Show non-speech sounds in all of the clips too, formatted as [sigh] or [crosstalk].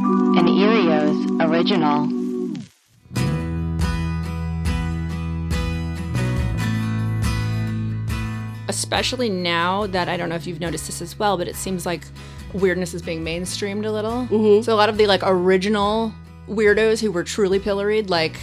An Earios original. especially now that I don't know if you've noticed this as well, but it seems like weirdness is being mainstreamed a little. Mm-hmm. So a lot of the like original weirdos who were truly pilloried, like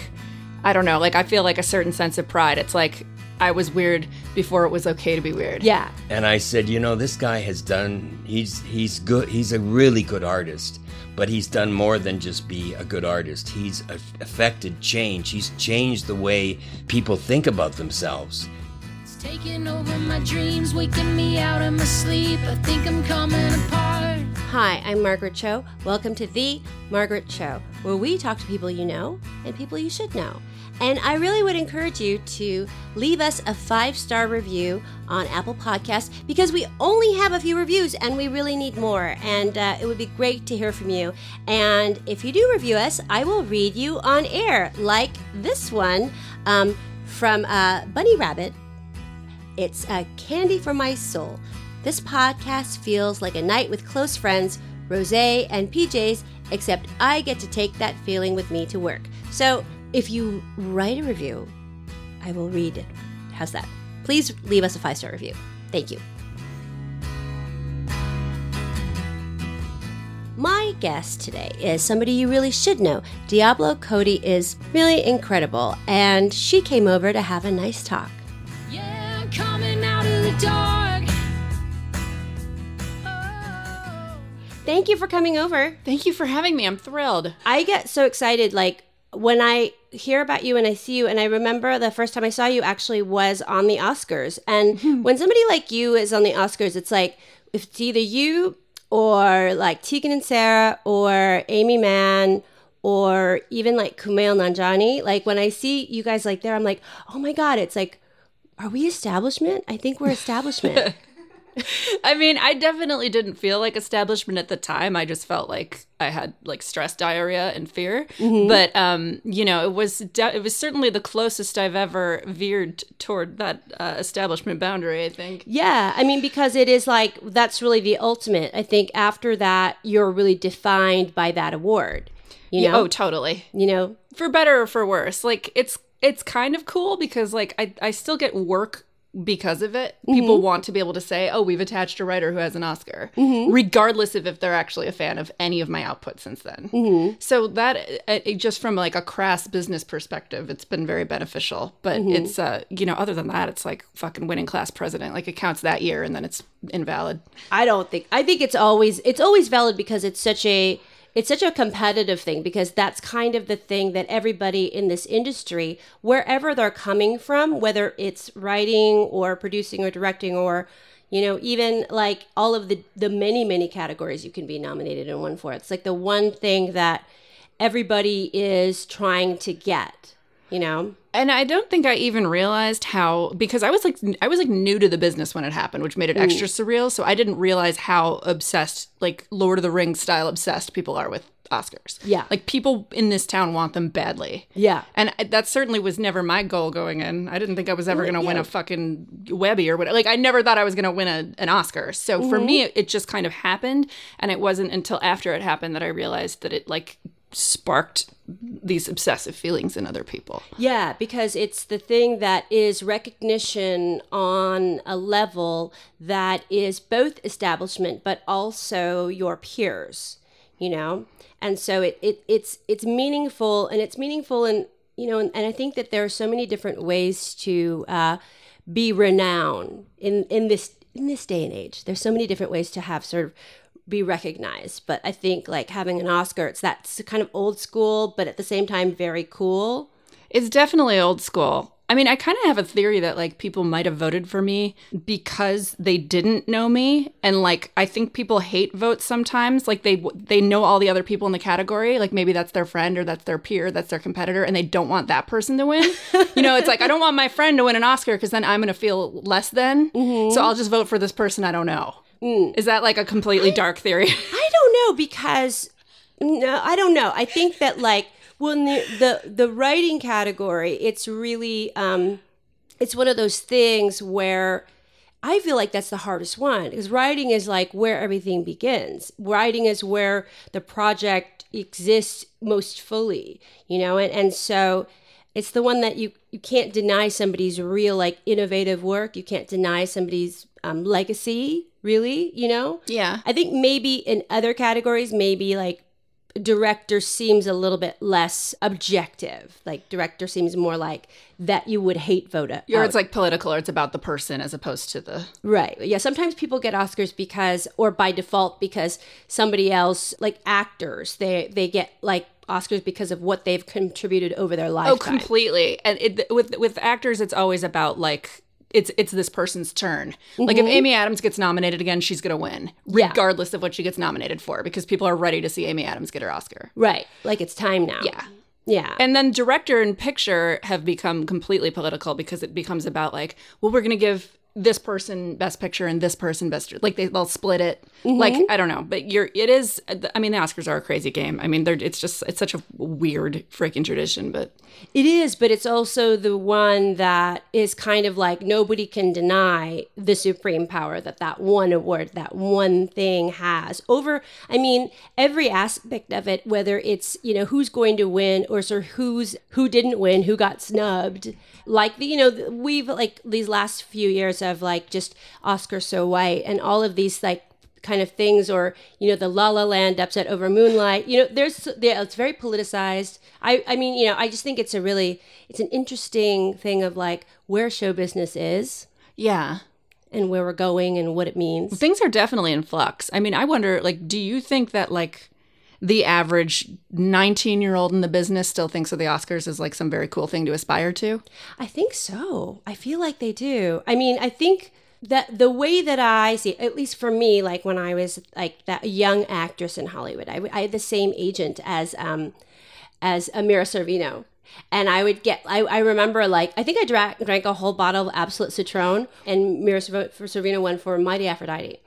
I don't know, like I feel like a certain sense of pride. It's like I was weird before it was okay to be weird. Yeah. And I said, you know, this guy has done. He's he's good. He's a really good artist, but he's done more than just be a good artist. He's affected change. He's changed the way people think about themselves. It's taking over my dreams, waking me out of my sleep. I think I'm coming apart. Hi, I'm Margaret Cho. Welcome to The Margaret Cho, where we talk to people you know and people you should know. And I really would encourage you to leave us a five star review on Apple Podcasts because we only have a few reviews and we really need more. And uh, it would be great to hear from you. And if you do review us, I will read you on air, like this one um, from uh, Bunny Rabbit. It's a candy for my soul. This podcast feels like a night with close friends, Rose and PJs, except I get to take that feeling with me to work. So if you write a review, I will read it. How's that? Please leave us a five star review. Thank you. My guest today is somebody you really should know. Diablo Cody is really incredible, and she came over to have a nice talk. Yeah, I'm coming out of the dark. Oh. Thank you for coming over. Thank you for having me. I'm thrilled. I get so excited like when I hear about you and I see you and I remember the first time I saw you actually was on the Oscars. And [laughs] when somebody like you is on the Oscars, it's like if it's either you or like Tegan and Sara or Aimee Mann or even like Kumail Nanjiani, like when I see you guys like there, I'm like, oh my God, it's like, are we establishment? I think we're [laughs] establishment. I mean, I definitely didn't feel like establishment at the time. I just felt like I had like stress diarrhea and fear. But um, you know, it was de- it was certainly the closest I've ever veered toward that uh, establishment boundary. I think. Yeah, I mean, because it is like that's really the ultimate. I think after that, you're really defined by that award. You Yeah, know, oh, totally. you know, For better or for worse, like it's it's kind of cool because like I I still get work because of it. People want to be able to say, "Oh, we've attached a writer who has an Oscar," regardless of if they're actually a fan of any of my output since then. So that uh, it, just from like a crass business perspective, it's been very beneficial. But it's uh, you know, other than that, it's like fucking winning class president. Like it counts that year, and then it's invalid. I don't think. I think it's always it's always valid because it's such a it's such a competitive thing because that's kind of the thing that everybody in this industry, wherever they're coming from, whether it's writing or producing or directing or you know even like all of the the many many categories you can be nominated in one for. It's like the one thing that everybody is trying to get you know And I don't think I even realized how because I was like I was like new to the business when it happened, which made it mm. extra surreal. So I didn't realize how obsessed, like Lord of the Rings style obsessed people are with Oscars. Yeah. Like people in this town want them badly. Yeah. And I- that certainly was never my goal going in. I didn't think I was ever going to win a fucking Webby or whatever. Like I never thought I was going to win a, an Oscar. So for mm-hmm. me, it just kind of happened. And it wasn't until after it happened that I realized that it like sparked these obsessive feelings in other people. Yeah, because it's the thing that is recognition on a level that is both establishment but also your peers, you know? And so it, it it's it's meaningful and it's meaningful and you know and, and I think that there are so many different ways to uh, be renowned in in this in this day and age. There's so many different ways to have sort of be recognized. But I think like having an Oscar, it's that's kind of old school, but at the same time very cool. It's definitely old school. I mean, I kind of have a theory that like people might have voted for me because they didn't know me, and like I think people hate votes sometimes. Like they they know all the other people in the category, like maybe that's their friend or that's their peer, that's their competitor, and they don't want that person to win. you know, it's like I don't want my friend to win an Oscar because then I'm going to feel less than. [laughs] Mm-hmm. So I'll just vote for this person I don't know. Is that like a completely dark theory? [laughs] I don't know because no, I don't know. I think that like well, in the the, the writing category, it's really um, it's one of those things where I feel like that's the hardest one because writing is like where everything begins. Writing is where the project exists most fully, you know, and and so it's the one that you you can't deny somebody's real like innovative work. You can't deny somebody's um, legacy, really, you know. Yeah. I think maybe in other categories, maybe like director seems a little bit less objective. Like director seems more like that you would hate vote out. Or it's like political, or it's about the person as opposed to the. Right. Yeah. Sometimes people get Oscars because, or by default, because somebody else, like actors, they they get like Oscars because of what they've contributed over their life. Oh, completely. And it, with with actors, it's always about like it's it's this person's turn. Like if mm-hmm. Amy Adams gets nominated again, she's gonna win, Yeah. regardless of what she gets nominated for, because people are ready to see Amy Adams get her Oscar. Right. Like it's time now. Yeah. Yeah. And then director and picture have become completely political because it becomes about like, well, we're gonna give this person best picture and this person best like they, they'll split it mm-hmm. like i don't know but you're it is i mean the oscars are a crazy game i mean they're it's just it's such a weird freaking tradition but It is, but it's also the one that is kind of like nobody can deny the supreme power that that one award, that one thing has over. I mean, every aspect of it, whether it's you know who's going to win or sort who's who didn't win, who got snubbed. Like the you know we've like these last few years of like just Oscar so white and all of these like kind of things or you know the la la land upset over moonlight. You know there's yeah, it's very politicized. I i mean you know i just think it's a really it's an interesting thing of like where show business is yeah. and where we're going and what it means. Things are definitely in flux. I mean i wonder like do you think that like the average 19 year old in the business still thinks of the oscars as like some very cool thing to aspire to I think so. I feel like they do. I mean, I think that the way that I see, at least for me, like when I was like that young actress in Hollywood, I, I had the same agent as um, as Amira Sorvino. And I would get, I, I remember like, I think I drank, drank a whole bottle of Absolut Citron, and Mira Sorvino won for Mighty Aphrodite.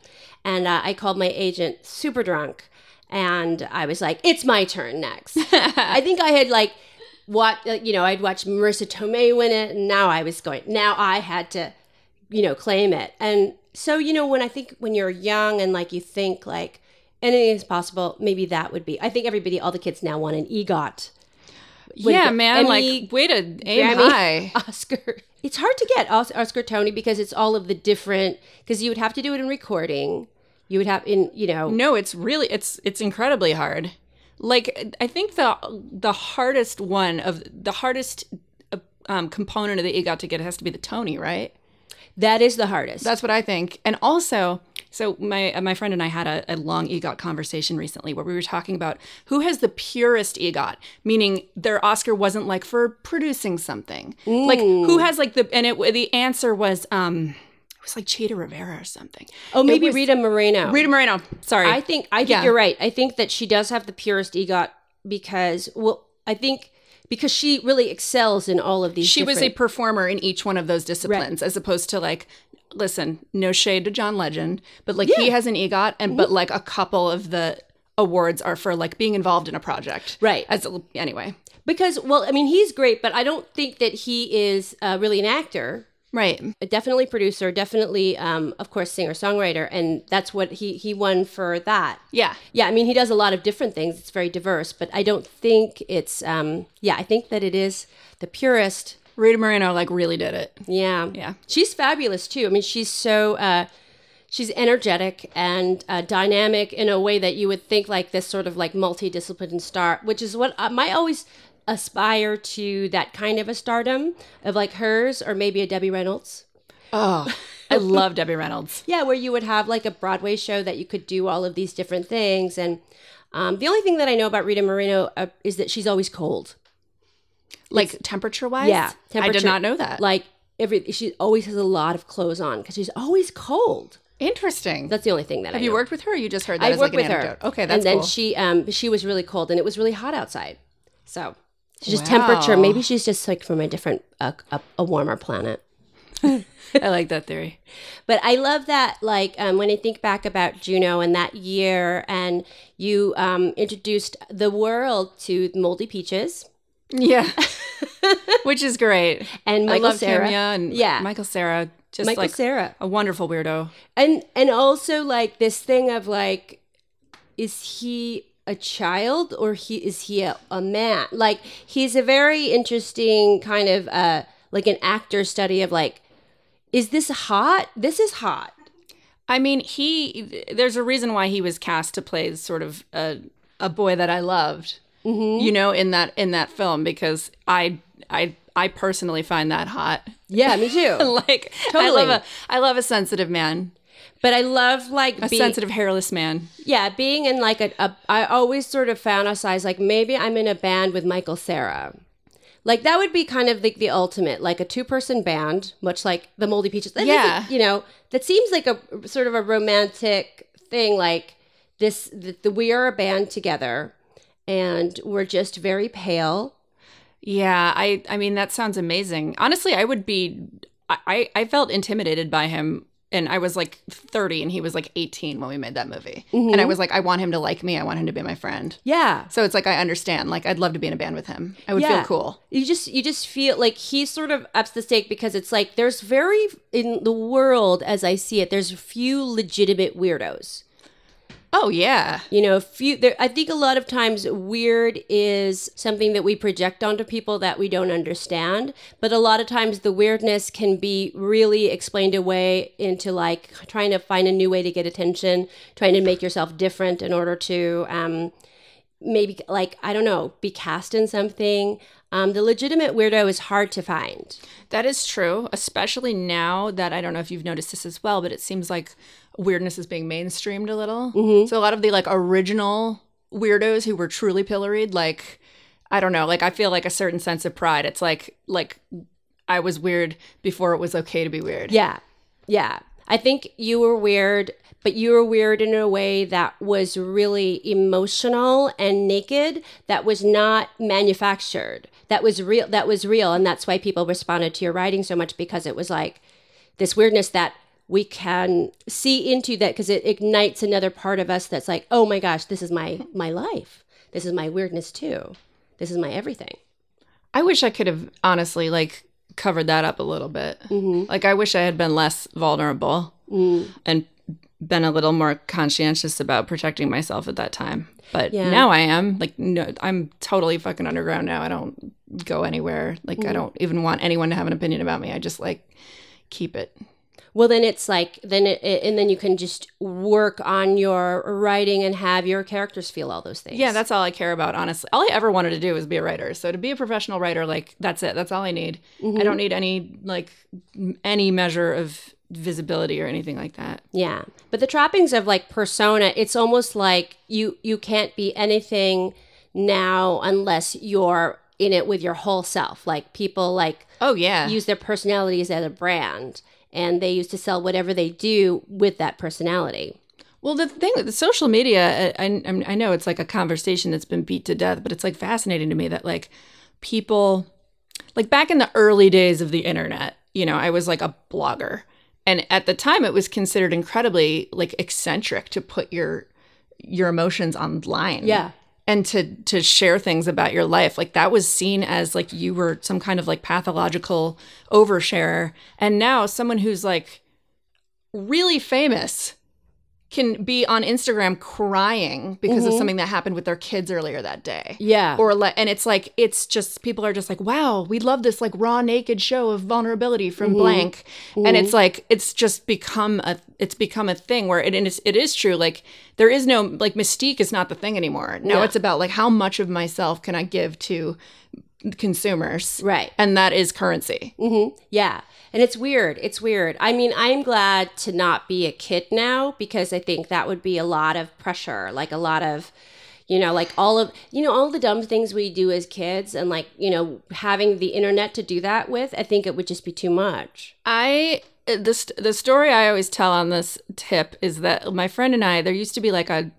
And uh, I called my agent super drunk, and I was like, it's my turn next. I think I had like, what you know i'd watched marisa tomei win it and now i was going now i had to you know claim it. And so you know when i think when you're young and like you think like anything is possible maybe that would be i think everybody all the kids now want an egot. Yeah man Emmy, like way to aim Grammy, high. [laughs] Oscar. It's hard to get oscar tony because it's all of the different because you would have to do it in recording you would have in you know No, it's really it's it's incredibly hard. Like I think the the hardest one of the hardest uh, um, component of the EGOT to get has to be the Tony, right? that is the hardest That's what I think. And also, so my uh, my friend and I had a, a long EGOT conversation recently where we were talking about who has the purest EGOT, meaning their Oscar wasn't like for producing something, like who has like the and it the answer was um it was like Chita Rivera or something. oh maybe was- rita moreno Rita Moreno. Sorry, I think I think Yeah. you're right. I think that she does have the purest EGOT because well, I think because she really excels in all of these. she was a performer in each one of those disciplines as opposed to like listen no shade to john legend but like he has an egot and Mm-hmm. but like a couple of the awards are for like being involved in a project Right. as a, anyway because well, I mean, he's great, but I don't think that he is uh, really an actor. Right. definitely producer, definitely, um, of course, singer songwriter, and that's what he he won for that. Yeah. Yeah, I mean, he does a lot of different things. It's very diverse, but I don't think it's. Um, yeah, I think that it is the purest. Rita Moreno like really did it. Yeah, Yeah. she's fabulous too. I mean, she's so. Uh, She's energetic and uh, dynamic in a way that you would think like this sort of like multidisciplined star, which is what I might always aspire to that kind of a stardom of like hers or maybe a Debbie Reynolds. Oh, I [laughs] love Debbie Reynolds. Yeah, where you would have like a Broadway show that you could do all of these different things. And um, the only thing that I know about Rita Moreno uh, is that she's always cold. Like temperature wise? Yeah, I temperature- did not know that. Like every, she always has a lot of clothes on because she's always cold. Interesting. That's the only thing that Have I you know. worked with her or you just heard that I as worked like an with her. Okay, that's and then cool. she um she was really cold and it was really hot outside. So she's just Wow. temperature. Maybe she's just like from a different uh, a, a warmer planet. [laughs] I like that theory. But I love that, like, um, when I think back about Juno and that year, and you um, introduced the world to Moldy Peaches Yeah. [laughs] Which is great. and I Michael love Cera. Kimya and yeah, Michael Cera. Just Michael like Cera. a wonderful weirdo. and and also like this thing of like, is he a child or he is he a, a man? Like, he's a very interesting kind of uh, like an actor study of like, is this hot? This is hot. I mean, he. There's a reason why he was cast to play sort of a a boy that I loved. Mm-hmm. You know, in that in that film because I I I personally find that hot. Yeah, me too. [laughs] like I Totally. love a I love a sensitive man, but I love like a being- sensitive hairless man. Yeah, being in like a, a I always sort of fantasize like maybe I'm in a band with Michael Cera. Like that would be kind of the, the ultimate, like a two person band, much like the Moldy Peaches. That Yeah. you know, that seems like a sort of a romantic thing. Like this, the, the, we are a band together, and we're just very pale. Yeah, I I mean that sounds amazing. Honestly, I would be I I felt intimidated by him and I was like 30 and he was like 18 when we made that movie. Mm-hmm. And I was like I want him to like me. I want him to be my friend. Yeah, So it's like I understand. Like I'd love to be in a band with him. I would Yeah. feel cool. You just you just feel like he sort of ups the stake because it's like there's very in the world as I see it, there's a few legitimate weirdos. Oh yeah. You know, few there I think a lot of times weird is something that we project onto people that we don't understand, but a lot of times the weirdness can be really explained away into like trying to find a new way to get attention, trying to make yourself different in order to um maybe like I don't know, be cast in something. Um, the legitimate weirdo is hard to find. That is true, especially now that I don't know if you've noticed this as well, but it seems like weirdness is being mainstreamed a little. Mm-hmm. So a lot of the like original weirdos who were truly pilloried, like I don't know, like I feel like a certain sense of pride. It's like like I was weird before it was okay to be weird. Yeah. Yeah. I think you were weird, but you were weird in a way that was really emotional and naked, that was not manufactured. That was real that was real and that's why people responded to your writing so much because it was like this weirdness that we can see into that because it ignites another part of us that's like, "Oh my gosh, this is my my life. This is my weirdness too. This is my everything." I wish I could have honestly like covered that up a little bit. Mm-hmm. Like I wish I had been less vulnerable mm. and been a little more conscientious about protecting myself at that time. But Yeah. now I am like no, I'm totally fucking underground now. I don't go anywhere. Like I mm. don't even want anyone to have an opinion about me. I just like keep it. Well, then it's like then it, it and then you can just work on your writing and have your characters feel all those things. Yeah, that's all I care about, honestly. All I ever wanted to do was be a writer. So to be a professional writer, like that's it. That's all I need. I mm-hmm. don't need any like any measure of visibility or anything like that. yeah. But the trappings of like persona, it's almost like you you can't be anything now unless you're in it with your whole self. Like people like Oh yeah. use their personalities as a brand, and they used to sell whatever they do with that personality. Well, the thing, with the social media, uh, I, I, I know it's like a conversation that's been beat to death, but it's like fascinating to me that like people, like back in the early days of the internet, you know, I was like a blogger, and at the time it was considered incredibly like eccentric to put your your emotions online. Yeah. And to to share things about your life like that was seen as like you were some kind of like pathological oversharer. And now someone who's like really famous can be on Instagram crying because of mm-hmm. something that happened with their kids earlier that day. Yeah. Or le- and it's like it's just people are just like, "Wow, we love this like raw naked show of vulnerability from mm-hmm. blank." And it's mm-hmm. like it's just become a it's become a thing where it and it's, it is true like there is no like mystique is not the thing anymore. Now No. it's about like how much of myself can I give to consumers. Right. And that is currency. Mm-hmm. Yeah. And it's weird. It's weird. I mean, I'm glad to not be a kid now because I think that would be a lot of pressure, like a lot of, you know, like all of, you know, all the dumb things we do as kids and like, you know, having the internet to do that with, I think it would just be too much. I the st- the story I always tell on this tip is that my friend and I there used to be like a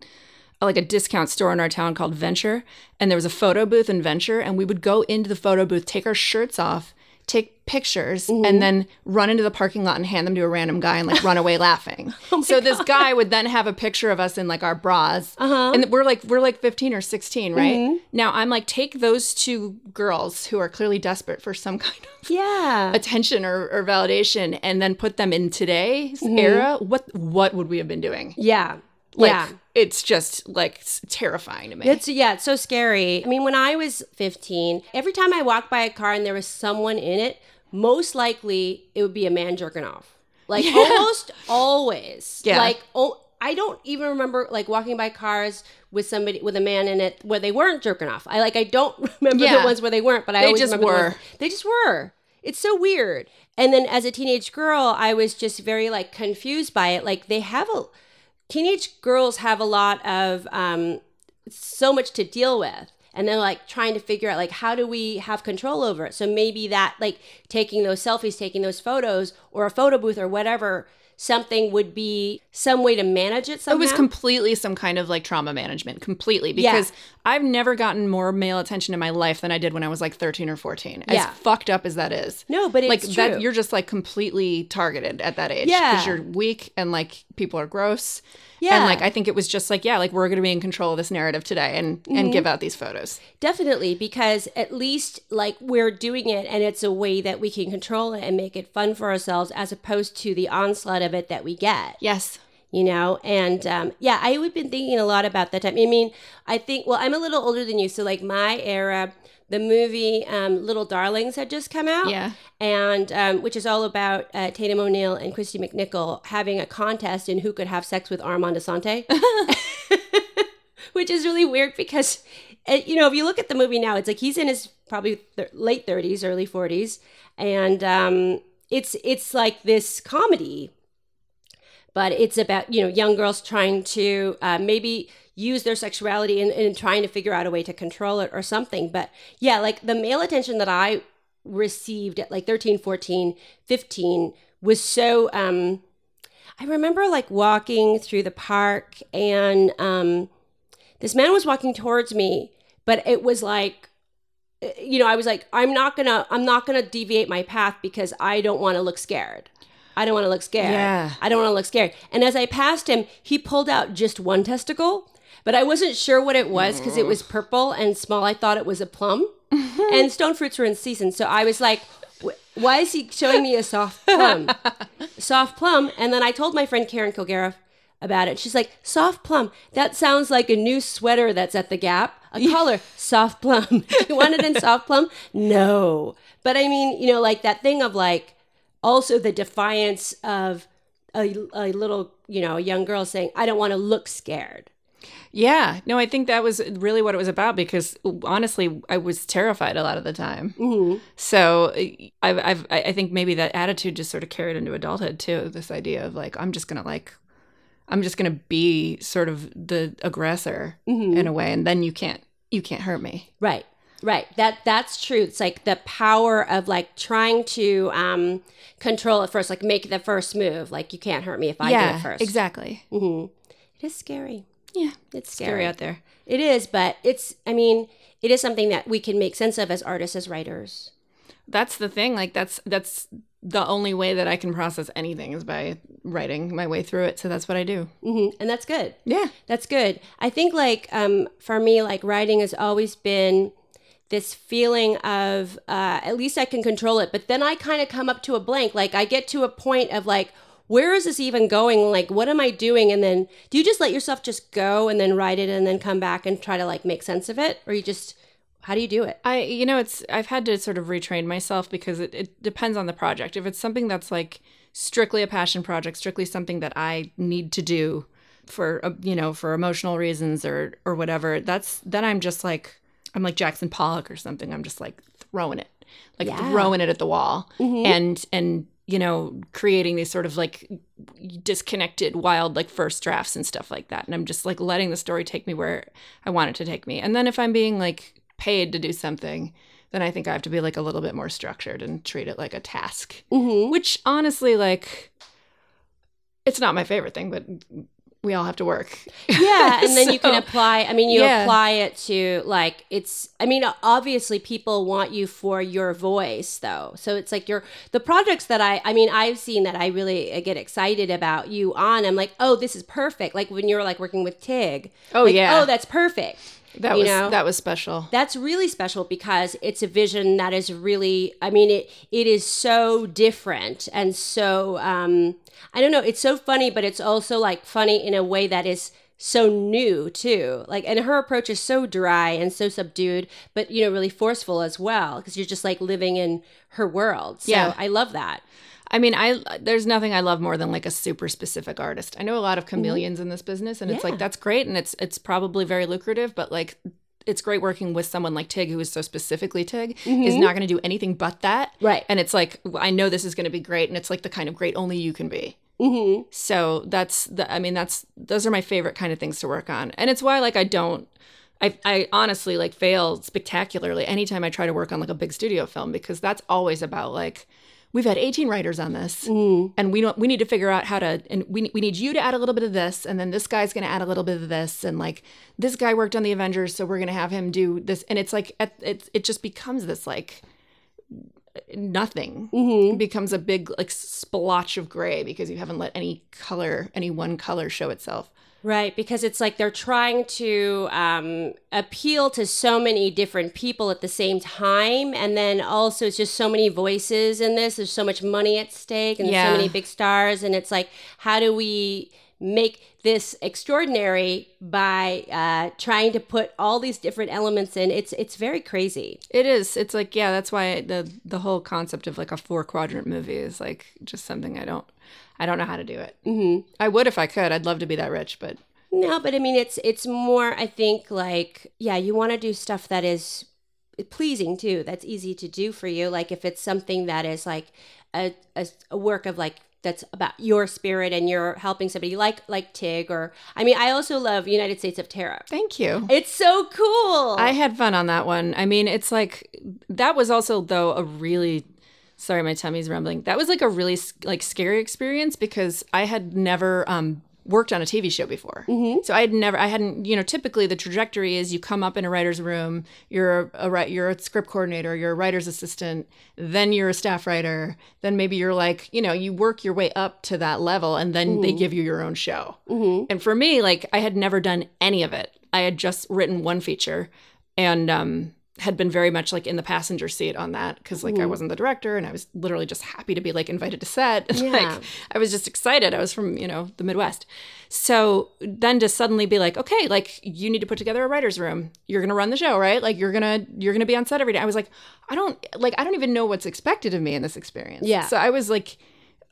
like a discount store in our town called Venture and there was a photo booth in Venture and we would go into the photo booth take our shirts off take pictures and then run into the parking lot and hand them to a random guy and like run away [laughs] laughing. so this guy would then have a picture of us in like our bras. And we're like we're like 15 or 16, right? Now I'm like take those two girls who are clearly desperate for some [laughs] kind of Yeah. attention or, or validation and then put them in today's era, what what would we have been doing? Yeah. Like yeah. it's just like s- terrifying to me. It's yeah, it's so scary. I mean, when I was 15, every time I walked by a car and there was someone in it, most likely it would be a man jerking off. Like [laughs] almost always. Yeah. Like oh, I don't even remember like walking by cars with somebody with a man in it where they weren't jerking off. I like I don't [laughs] remember Yeah. the ones where they weren't, but I They always just remember the ones- were. they just were. It's so weird. And then as a teenage girl, I was just very like confused by it. Like they have a teenage girls have a lot of um, so much to deal with. And they're like trying to figure out like how do we have control over it? So maybe that like taking those selfies taking those photos or a photo booth or whatever something would be some way to manage it it was completely some kind of like trauma management, completely. Yeah. Because I've never gotten more male attention in my life than I did when I was like 13 or 14. As Yeah. fucked up as that is. No, but it's like true. that you're just like completely targeted at that age. Yeah. Because you're weak and like people are gross. Yeah. And like I think it was just like, yeah, like we're gonna be in control of this narrative today and Mm-hmm. and give out these photos. Definitely, because at least like we're doing it and it's a way that we can control it and make it fun for ourselves as opposed to the onslaught of it that we get. Yes. you know and um, yeah i have been thinking a lot about that time i mean i think well i'm a little older than you so like my era the movie um, little darlings had just come out Yeah. and um, which is all about uh, tatum o'neill and kristy mcnichol having a contest in who could have sex with armand assante [laughs] [laughs] which is really weird because uh, you know if you look at the movie now it's like he's in his probably th- late 30s early 40s and um, it's it's like this comedy but it's about you know young girls trying to uh, maybe use their sexuality and, and trying to figure out a way to control it or something. But yeah like the male attention that i received at like 13 14 15 was so um i remember like walking through the park and um this man was walking towards me but it was like you know i was like i'm not gonna i'm not gonna deviate my path because i don't want to look scared i don't want to look scared. Yeah. i don't want to look scared. And as i passed him he pulled out just one testicle but i wasn't sure what it was because it was purple and small. I thought it was a plum. [laughs] And stone fruits were in season so i was like why is he showing me a soft plum? [laughs] Soft plum. And then i told my friend karen kilgariff about it. She's like soft plum. That sounds like a new sweater that's at the gap. A color soft plum. [laughs] You want it in soft plum? No. But i mean you know like that thing of like also the defiance of a, a little you know a young girl saying i don't want to look scared Yeah, no, I think that was really what it was about because honestly, I was terrified a lot of the time. Mm-hmm. So I've, I've, I think maybe that attitude just sort of carried into adulthood too. This idea of like, I'm just gonna like, I'm just gonna be sort of the aggressor Mm-hmm. in a way, and then you can't, you can't hurt me. Right. Right. That that's true. It's like the power of like trying to um control it first, like make the first move. Like you can't hurt me if I do it first. exactly. hmm It is scary. Yeah, It's scary scary. out there. It is, but it's I mean, it is something that we can make sense of as artists, as writers. that's the thing like that's that's the only way that I can process anything is by writing my way through it. So that's what I do. hmm And that's good. Yeah. That's good. I think like um, for me, like writing has always been this feeling of uh, at least I can control it, but then I kind of come up to a blank. Like I get to a point of like, where is this even going? Like, what am I doing? And then do you just let yourself just go and then write it and then come back and try to like make sense of it, or you just how do you do it? I, you know, it's, I've had to sort of retrain myself because it, it depends on the project. If it's something that's like strictly a passion project, strictly something that I need to do for, uh, you know, for emotional reasons or, or whatever, that's, then I'm just like, I'm like Jackson Pollock or something. I'm just like throwing it, like Yeah. throwing it at the wall and, and, you know, creating these sort of like disconnected, wild, like first drafts and stuff like that. And I'm just like letting the story take me where I want it to take me. And then if I'm being like paid to do something, then I think I have to be like a little bit more structured and treat it like a task. Mm-hmm. Which honestly, like, it's not my favorite thing, but we all have to work. Yeah, [laughs] and then you can apply. I mean, you Yeah. apply it to like it's. I mean, obviously, people want you for your voice, though. So it's like your the projects that I. I mean, I've seen that I really uh, get excited about you on. I'm like, oh, this is perfect. Like when you're like working with Tig. Oh, Like, yeah. Oh, that's perfect. That was know? that was special. That's really special because it's a vision that is really I mean it it is so different and so um I don't know, it's so funny but it's also like funny in a way that is so new too. Like and her approach is so dry and so subdued but you know really forceful as well because you're just like living in her world. So Yeah. I love that. I mean, I there's nothing I love more than like a super specific artist. I know a lot of chameleons in this business, and it's Mm-hmm. Like that's great, and it's it's probably very lucrative. But like, it's great working with someone like Tig, who is so specifically Tig, is not going to do anything but that. Mm-hmm. Right. And it's like I know this is going to be great, and it's like the kind of great only you can be. Mhm. So that's the. I mean, that's those are my favorite kind of things to work on, and it's why like I don't. I, I honestly like fail spectacularly anytime I try to work on like a big studio film because that's always about like we've had 18 writers on this mm. and we don't we need to figure out how to and we, we need you to add a little bit of this and then this guy's going to add a little bit of this and like this guy worked on the avengers so we're going to have him do this and it's like it, it, it just becomes this like nothing. Mm-hmm. It becomes a big like splotch of gray because you haven't let any color any one color show itself Right, because it's like they're trying to um, appeal to so many different people at the same time, and then also it's just so many voices in this. There's so much money at stake, and Yeah. so many big stars, and it's like, how do we make this extraordinary by uh, trying to put all these different elements in? It's it's very crazy. It is. It's like yeah, that's why the the whole concept of like a four quadrant movie is like just something I don't I don't know how to do it. Mm-hmm. I would if I could. I'd love to be that rich, but No, but I mean, it's it's more. I think like yeah, you want to do stuff that is pleasing too. That's easy to do for you. Like if it's something that is like a a, a work of like that's about your spirit and you're helping somebody like like Tig or I mean, I also love United States of Tara. thank you. It's so cool. I had fun on that one. I mean, it's like that was also though a really sorry, my tummy's rumbling. That was like a really like scary experience because I had never um worked on a TV show before. So I had never I hadn't, you know, typically the trajectory is you come up in a writer's room, you're a, a you're a script coordinator, you're a writer's assistant, then you're a staff writer, then maybe you're like, you know, you work your way up to that level and then they give you your own show. And for me, like I had never done any of it. I had just written one feature and um had been very much like in the passenger seat on that because like I wasn't the director and I was literally just happy to be like invited to set. [laughs] Yeah. like I was just excited. I was from, you know, the Midwest. So then to suddenly be like, okay, like you need to put together a writer's room. You're gonna run the show, right? Like you're gonna you're gonna be on set every day. I was like, I don't like I don't even know what's expected of me in this experience. Yeah. So I was like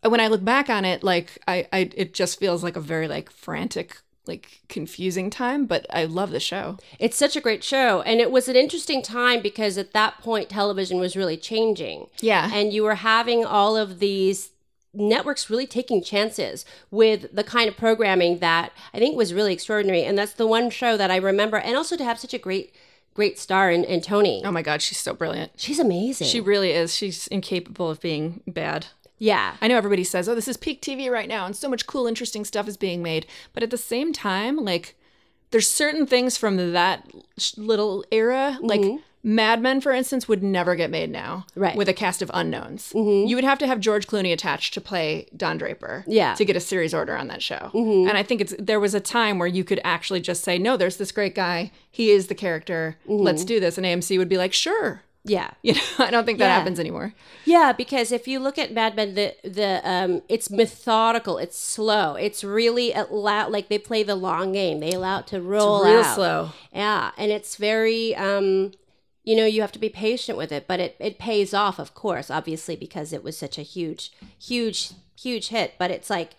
when I look back on it, like I, I it just feels like a very like frantic, like confusing time, but I love the show. It's such a great show. And it was an interesting time because at that point, television was really changing. Yeah. And you were having all of these networks really taking chances with the kind of programming that I think was really extraordinary. And that's the one show that I remember. And also to have such a great, great star in, in Toni. Oh my god, she's so brilliant. She's amazing. She really is. She's incapable of being bad. Yeah. I know everybody says, "Oh, this is peak TV right now and so much cool interesting stuff is being made." But at the same time, like there's certain things from that little era, like Mad Men, for instance, would never get made now, Right. Mm-hmm. With a cast of unknowns, you would have to have George Clooney attached to play Don Draper, Yeah. Mm-hmm. to get a series order on that show. And I think it's there was a time where you could actually just say, "No, there's this great guy. He is the character. Mm-hmm. Let's do this." And AMC would be like, "Sure." Yeah. [laughs] You know, I don't think that Yeah. happens anymore. Yeah, because if you look at Mad Men, the the um, it's methodical, it's slow, it's really allow like they play the long game. They allow it to roll it's real out. slow. Yeah, and it's very um, you know, you have to be patient with it, but it it pays off, of course, obviously because it was such a huge, huge, huge hit. But it's like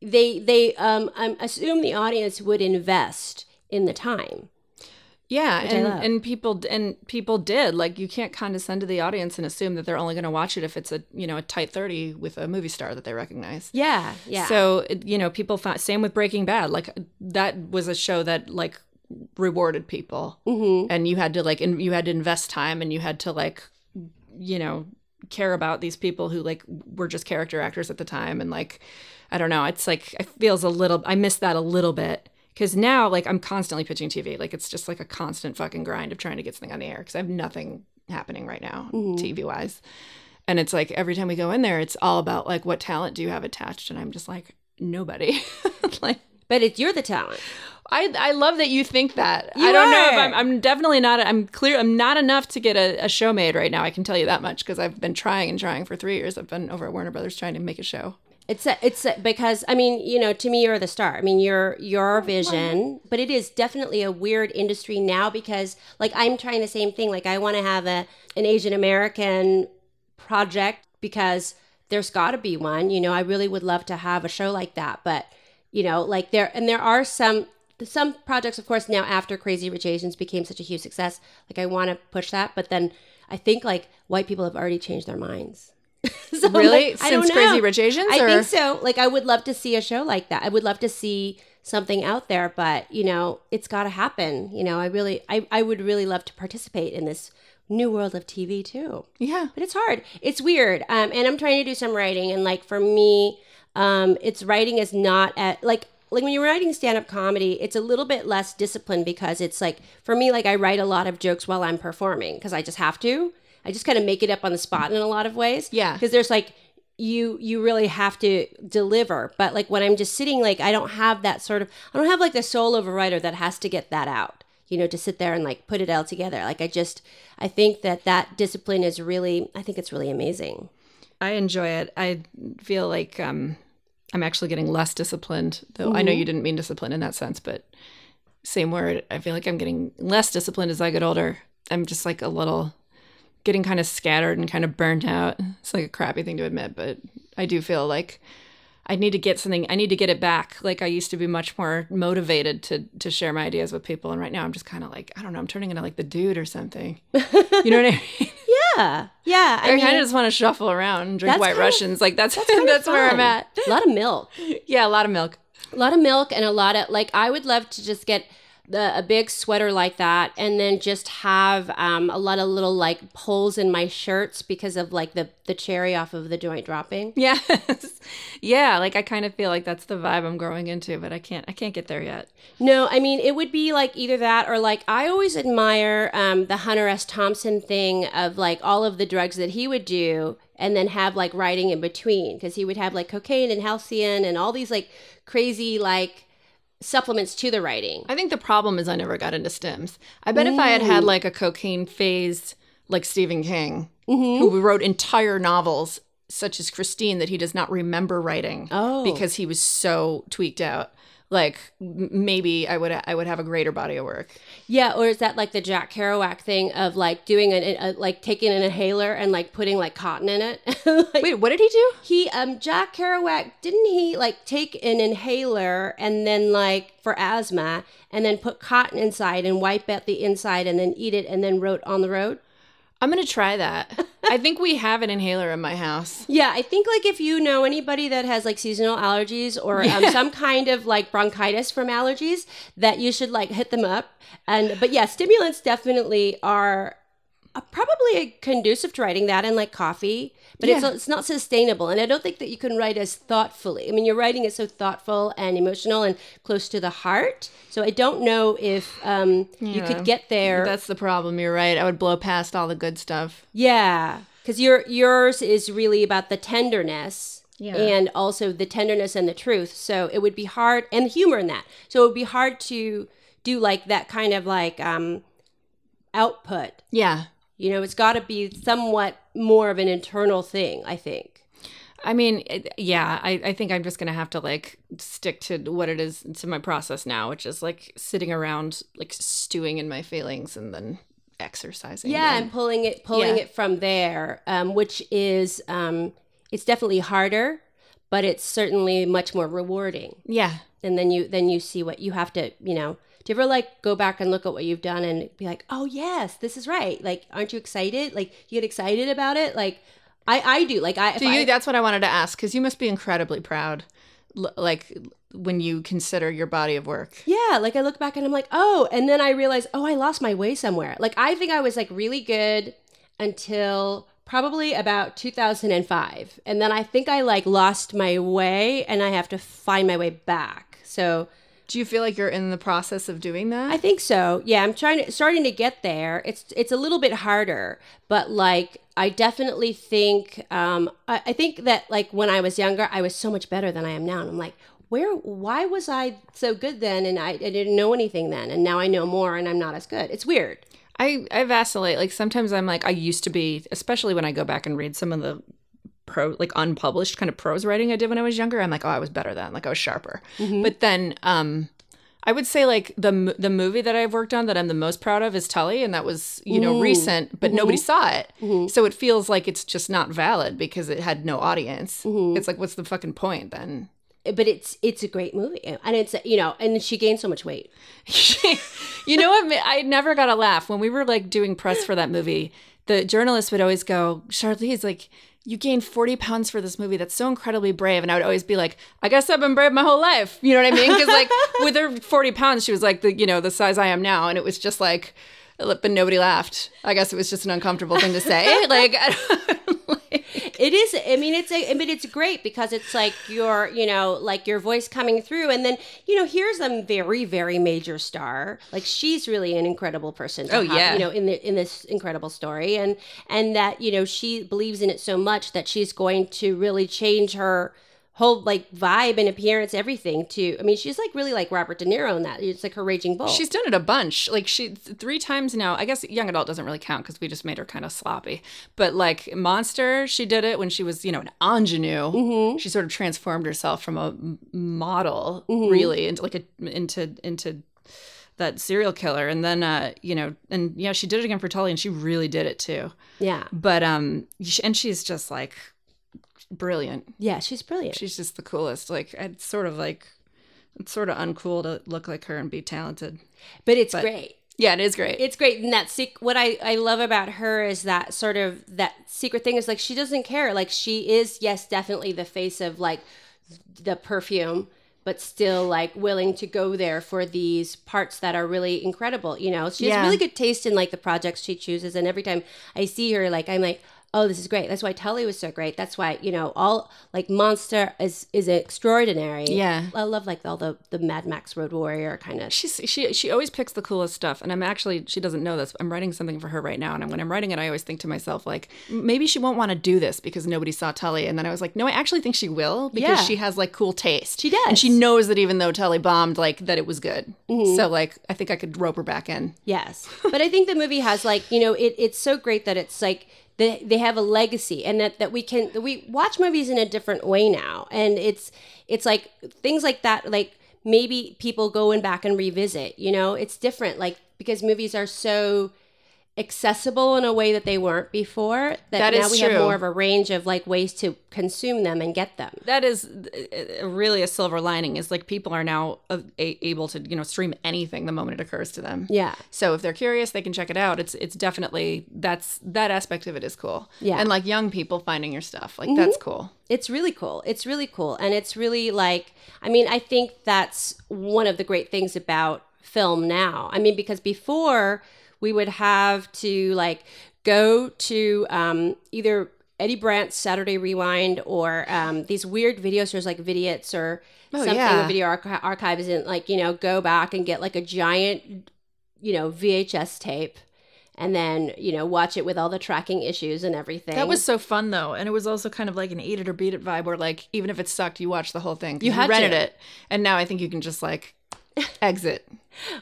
they they um, um assume the audience would invest in the time. Yeah, and and people and people did like you can't condescend to the audience and assume that they're only going to watch it if it's a you know a tight thirty with a movie star that they recognize. Yeah, yeah. So you know, people found same with Breaking Bad. Like that was a show that like rewarded people, mm-hmm. and you had to like in, you had to invest time, and you had to like you know care about these people who like were just character actors at the time, and like I don't know, it's like it feels a little. I miss that a little bit. Because now, like, I'm constantly pitching TV. Like, it's just like a constant fucking grind of trying to get something on the air. Because I have nothing happening right now, mm-hmm. TV wise. And it's like every time we go in there, it's all about like what talent do you have attached, and I'm just like nobody. [laughs] like but it's you're the talent. I I love that you think that. You I don't know if. I'm I'm definitely not. I'm clear. I'm not enough to get a, a show made right now. I can tell you that much because I've been trying and trying for three years. I've been over at Warner Brothers trying to make a show. It's a, it's a, because I mean, you know, to me, you're the star. I mean, you're your vision, but it is definitely a weird industry now because, like, I'm trying the same thing. Like, I want to have a an Asian American project because there's got to be one. You know, I really would love to have a show like that, but you know, like there and there are some some projects, of course, now after Crazy Rich Asians became such a huge success. Like, I want to push that, but then I think like white people have already changed their minds. [laughs] So, Really? like, I don't Since Crazy. Rich Asians, I or- think so. Like, I would love to see a show like that. I would love to see something out there, but you know, it's got to happen. You know, I really, I, I would really love to participate in this new world of TV too. Yeah. But it's hard. It's weird. Um, and I'm trying to do some writing, and like for me, um, it's writing is not at like like when you're writing stand up comedy, it's a little bit less disciplined because it's like for me, like I write a lot of jokes while I'm performing because I just have to. I just kind of make it up on the spot in a lot of ways. Yeah. Because there's like you you really have to deliver. But like when I'm just sitting, like I don't have that sort of I don't have like the soul of a writer that has to get that out. You know, to sit there and like put it all together. Like I just I think that that discipline is really I think it's really amazing. I enjoy it. I feel like um, I'm actually getting less disciplined, though I know you didn't mean discipline in that sense, but same word. I feel like I'm getting less disciplined as I get older. I'm just like a little getting kind of scattered and kind of burnt out. It's like a crappy thing to admit, but I do feel like I need to get something. I need to get it back. Like I used to be much more motivated to to share my ideas with people, and right now I'm just kind of like I don't know. I'm turning into like the dude or something. [laughs] You know what I mean? Yeah. Yeah. I, kind of just want to shuffle around and drink White kind of- Russians. like that's that's, of [laughs] where I'm at. A lot of milk. [laughs] Yeah, a lot of milk. a lot of milk and a lot of like i would love to just get the, a big sweater like that and then just have um, a lot of little like holes in my shirts because of like the the cherry off of the joint dropping Yes. [laughs] yeah, like I kind of feel like that's the vibe I'm growing into, but I can't I can't get there yet. no i mean it would be like either that or like i always admire um, the hunter s thompson thing of like all of the drugs that he would do and then have like writing in between because he would have like cocaine and halcion and all these like crazy like supplements to the writing I think the problem is I never got into stims. I bet if I had had like a cocaine phase like Stephen King, mm-hmm. who wrote entire novels such as Christine that he does not remember writing Oh. because he was so tweaked out. Like maybe I would I would have a greater body of work. Yeah, or is that like the Jack Kerouac thing of like doing an a, like taking an inhaler and like putting like cotton in it? [laughs] Like, Wait, what did he do? he um Jack Kerouac didn't he like take an inhaler and then like for asthma and then put cotton inside and wipe out the inside and then eat it and then wrote on the road? I'm gonna try that. [laughs] I think we have an inhaler in my house. Yeah, I think like if you know anybody that has like seasonal allergies or um, some kind of like bronchitis from allergies, that you should like hit them up. And but yeah, stimulants definitely are probably conducive to writing that and like coffee, but it's Yeah. it's not sustainable. And I don't think that you can write as thoughtfully. I mean, your writing is so thoughtful and emotional and close to the heart. So I don't know if um, you could get there. That's the problem. You're right. I would blow past all the good stuff. Yeah, because your yours is really about the tenderness. Yeah. And also the tenderness and the truth. So it would be hard and humor in that. So it would be hard to do like that kind of like um output. Yeah. You know, it's got to be somewhat more of an internal thing, I think. I mean, it, yeah, I, I think I'm just going to have to like stick to what it is to my process now, which is like sitting around, like stewing in my feelings and then exercising. Yeah, them. and pulling it pulling Yeah. it from there, um, which is um, it's definitely harder, but it's certainly much more rewarding. yeah. and then you then you see what you have to you know do you ever like go back and look at what you've done and be like oh yes this is right. Like aren't you excited? Like you get excited about it? Like i i do. Like i Do you? I- that's what I wanted to ask because you must be incredibly proud, l- like when you consider your body of work. yeah like i look back and i'm like oh and then i realize oh i lost my way somewhere. Like i think i was like really good until probably about 2005 and then i think i like lost my way and i have to find my way back. So Do you feel like you're in the process of doing that? I think so. Yeah, I'm trying to starting to get there. It's it's a little bit harder, but like I definitely think um I, I think that like when I was younger, I was so much better than I am now. And I'm like, where why was I so good then and I, I didn't know anything then and now I know more and I'm not as good. It's weird. I I vacillate. Like sometimes I'm like I used to be, especially when I go back and read some of the pro like unpublished kind of prose writing I did when I was younger. I'm like, oh, I was better then. Like I was sharper. Mm-hmm. But then um I would say like the the movie that I've worked on that I'm the most proud of is Tully, and that was you know recent, but mm-hmm. nobody saw it, mm-hmm. so it feels like it's just not valid because it had no audience. It's like, what's the fucking point then? But it's it's a great movie. And it's you know, and she gained so much weight. [laughs] you know what? I never got a laugh when we were like doing press for that movie. The journalist would always go, Charlize, like, you gained 40 pounds for this movie. That's so incredibly brave. And I would always be like, I guess I've been brave my whole life. You know what I mean? Because, like, [laughs] with her 40 pounds, she was like the, you know, the size I am now. And it was just like, but nobody laughed. I guess it was just an uncomfortable thing to say. [laughs] Like, I don't, [laughs] like It is. I mean, it's a. I mean, it's great because it's like your, you know, like your voice coming through, and then you know, here's a very, very major star. Like she's really an incredible person. To Oh, have, yeah. you know, in the in this incredible story, and and that you know she believes in it so much that she's going to really change her whole like vibe and appearance, everything. To I mean, she's like really like Robert De Niro in that. It's like her raging bull. She's done it a bunch. Like she three times now. I guess young adult doesn't really count because we just made her kind of sloppy. But like Monster, she did it when she was you know an ingenue. She sort of transformed herself from a model really into like a into into that serial killer. And then uh you know and yeah she did it again for Tully and she really did it too. yeah, But um and she's just like brilliant. yeah, she's brilliant. She's just the coolest. Like it's sort of like it's sort of uncool to look like her and be talented. but it's but- great. Yeah, it is great. it's great and that sec- what I, I love about her is that sort of that secret thing is like she doesn't care like she is yes definitely the face of like the perfume but still like willing to go there for these parts that are really incredible you know she has really good taste in like the projects she chooses and every time i see her like i'm like oh this is great that's why tully was so great that's why you know all like monster is is extraordinary Yeah. i love like all the the mad max road warrior kind of She's she she always picks the coolest stuff, and I'm actually she doesn't know this. I'm writing something for her right now, and when I'm writing it, I always think to myself like maybe she won't want to do this because nobody saw Tully, and then I was like, no, I actually think she will because Yeah. she has like cool taste. She does. and she knows that even though Tully bombed, like that it was good. Mm-hmm. So like I think I could rope her back in. Yes, but I think the movie has like you know it, it's so great that it's like they, they have a legacy and that, that we can we watch movies in a different way now. And it's it's like things like that like maybe people going back and revisit you know? It's different like because movies are so accessible in a way that they weren't before that, That now we have more of a range of like ways to consume them and get them That is uh, really a silver lining. Is like people are now uh, able to you know stream anything the moment it occurs to them. yeah So if they're curious, they can check it out. It's it's definitely that's that aspect of it is cool. Yeah. And like young people finding your stuff, like that's cool. It's really cool. It's really cool. And it's really like, I mean, I think that's one of the great things about film now. I mean, because before we would have to like go to um, either Eddie Brandt's Saturday Rewind or um, these weird videos. There's like Vidiots or Oh, something. yeah. Video archi- archive isn't like you know go back and get like a giant, you know VHS tape, and then you know watch it with all the tracking issues and everything. That was so fun though, and it was also kind of like an eat it or beat it vibe, where like even if it sucked, you watched the whole thing. You had rented to. it, and now I think you can just like exit.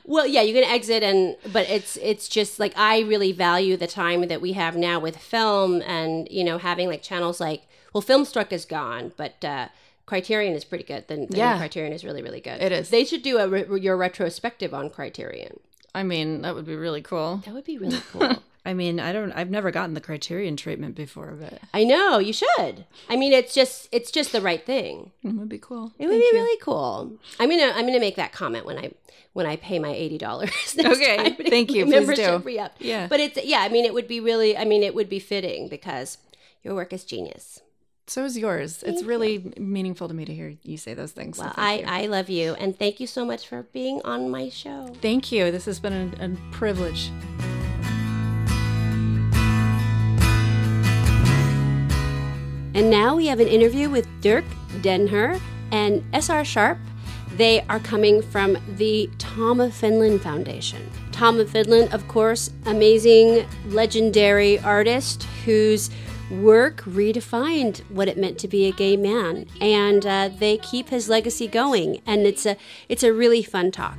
Well, yeah, you can exit and but it's it's just like I really value the time that we have now with film and you know having like channels like well Filmstruck is gone, but uh Criterion is pretty good. Then Yeah. Criterion is really really good. It is. They should do a re- your retrospective on Criterion. I mean, that would be really cool. That would be really cool. I mean, I don't. I've never gotten the Criterion treatment before, but I know you should. I mean, it's just it's just the right thing. it would be cool. It would be really cool. I'm gonna I'm gonna make that comment when I when I pay my eighty dollars. [laughs] Okay, thank you. Membership do. re-up. Yeah. but it's yeah. I mean, it would be really. I mean, it would be fitting because your work is genius. So is yours. It's really meaningful to me to hear you say those things. Well, thank I you. I love you and thank you so much for being on my show. thank you. This has been a, a privilege. And now we have an interview with Durk Dehner and SR Sharp. They are coming from the Tom of Finland Foundation. Tom of Finland, of course, amazing, legendary artist whose work redefined what it meant to be a gay man, and uh, they keep his legacy going. And it's a it's a really fun talk.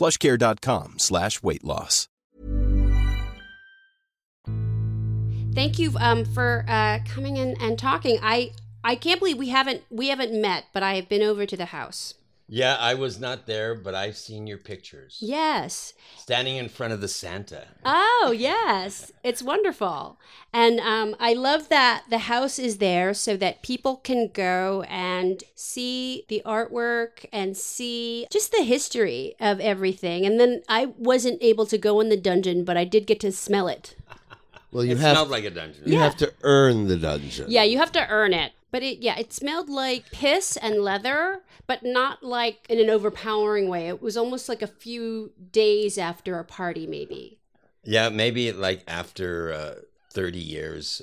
plushcare.com slash weight loss. Thank you um, for uh, coming in and talking. I I can't believe we haven't we haven't met, but I have been over to the house. Yeah, I was not there, but I've seen your pictures. Yes. Standing in front of the Santa. Oh yes, it's wonderful, and um, I love that the house is there so that people can go and see the artwork and see just the history of everything. And then I wasn't able to go in the dungeon, but I did get to smell it. Well, you it have smelled like a dungeon. you have to earn the dungeon. Yeah, you have to earn it. But it yeah, it smelled like piss and leather, but not like in an overpowering way. It was almost like a few days after a party maybe. Yeah, maybe like after uh, 30 years.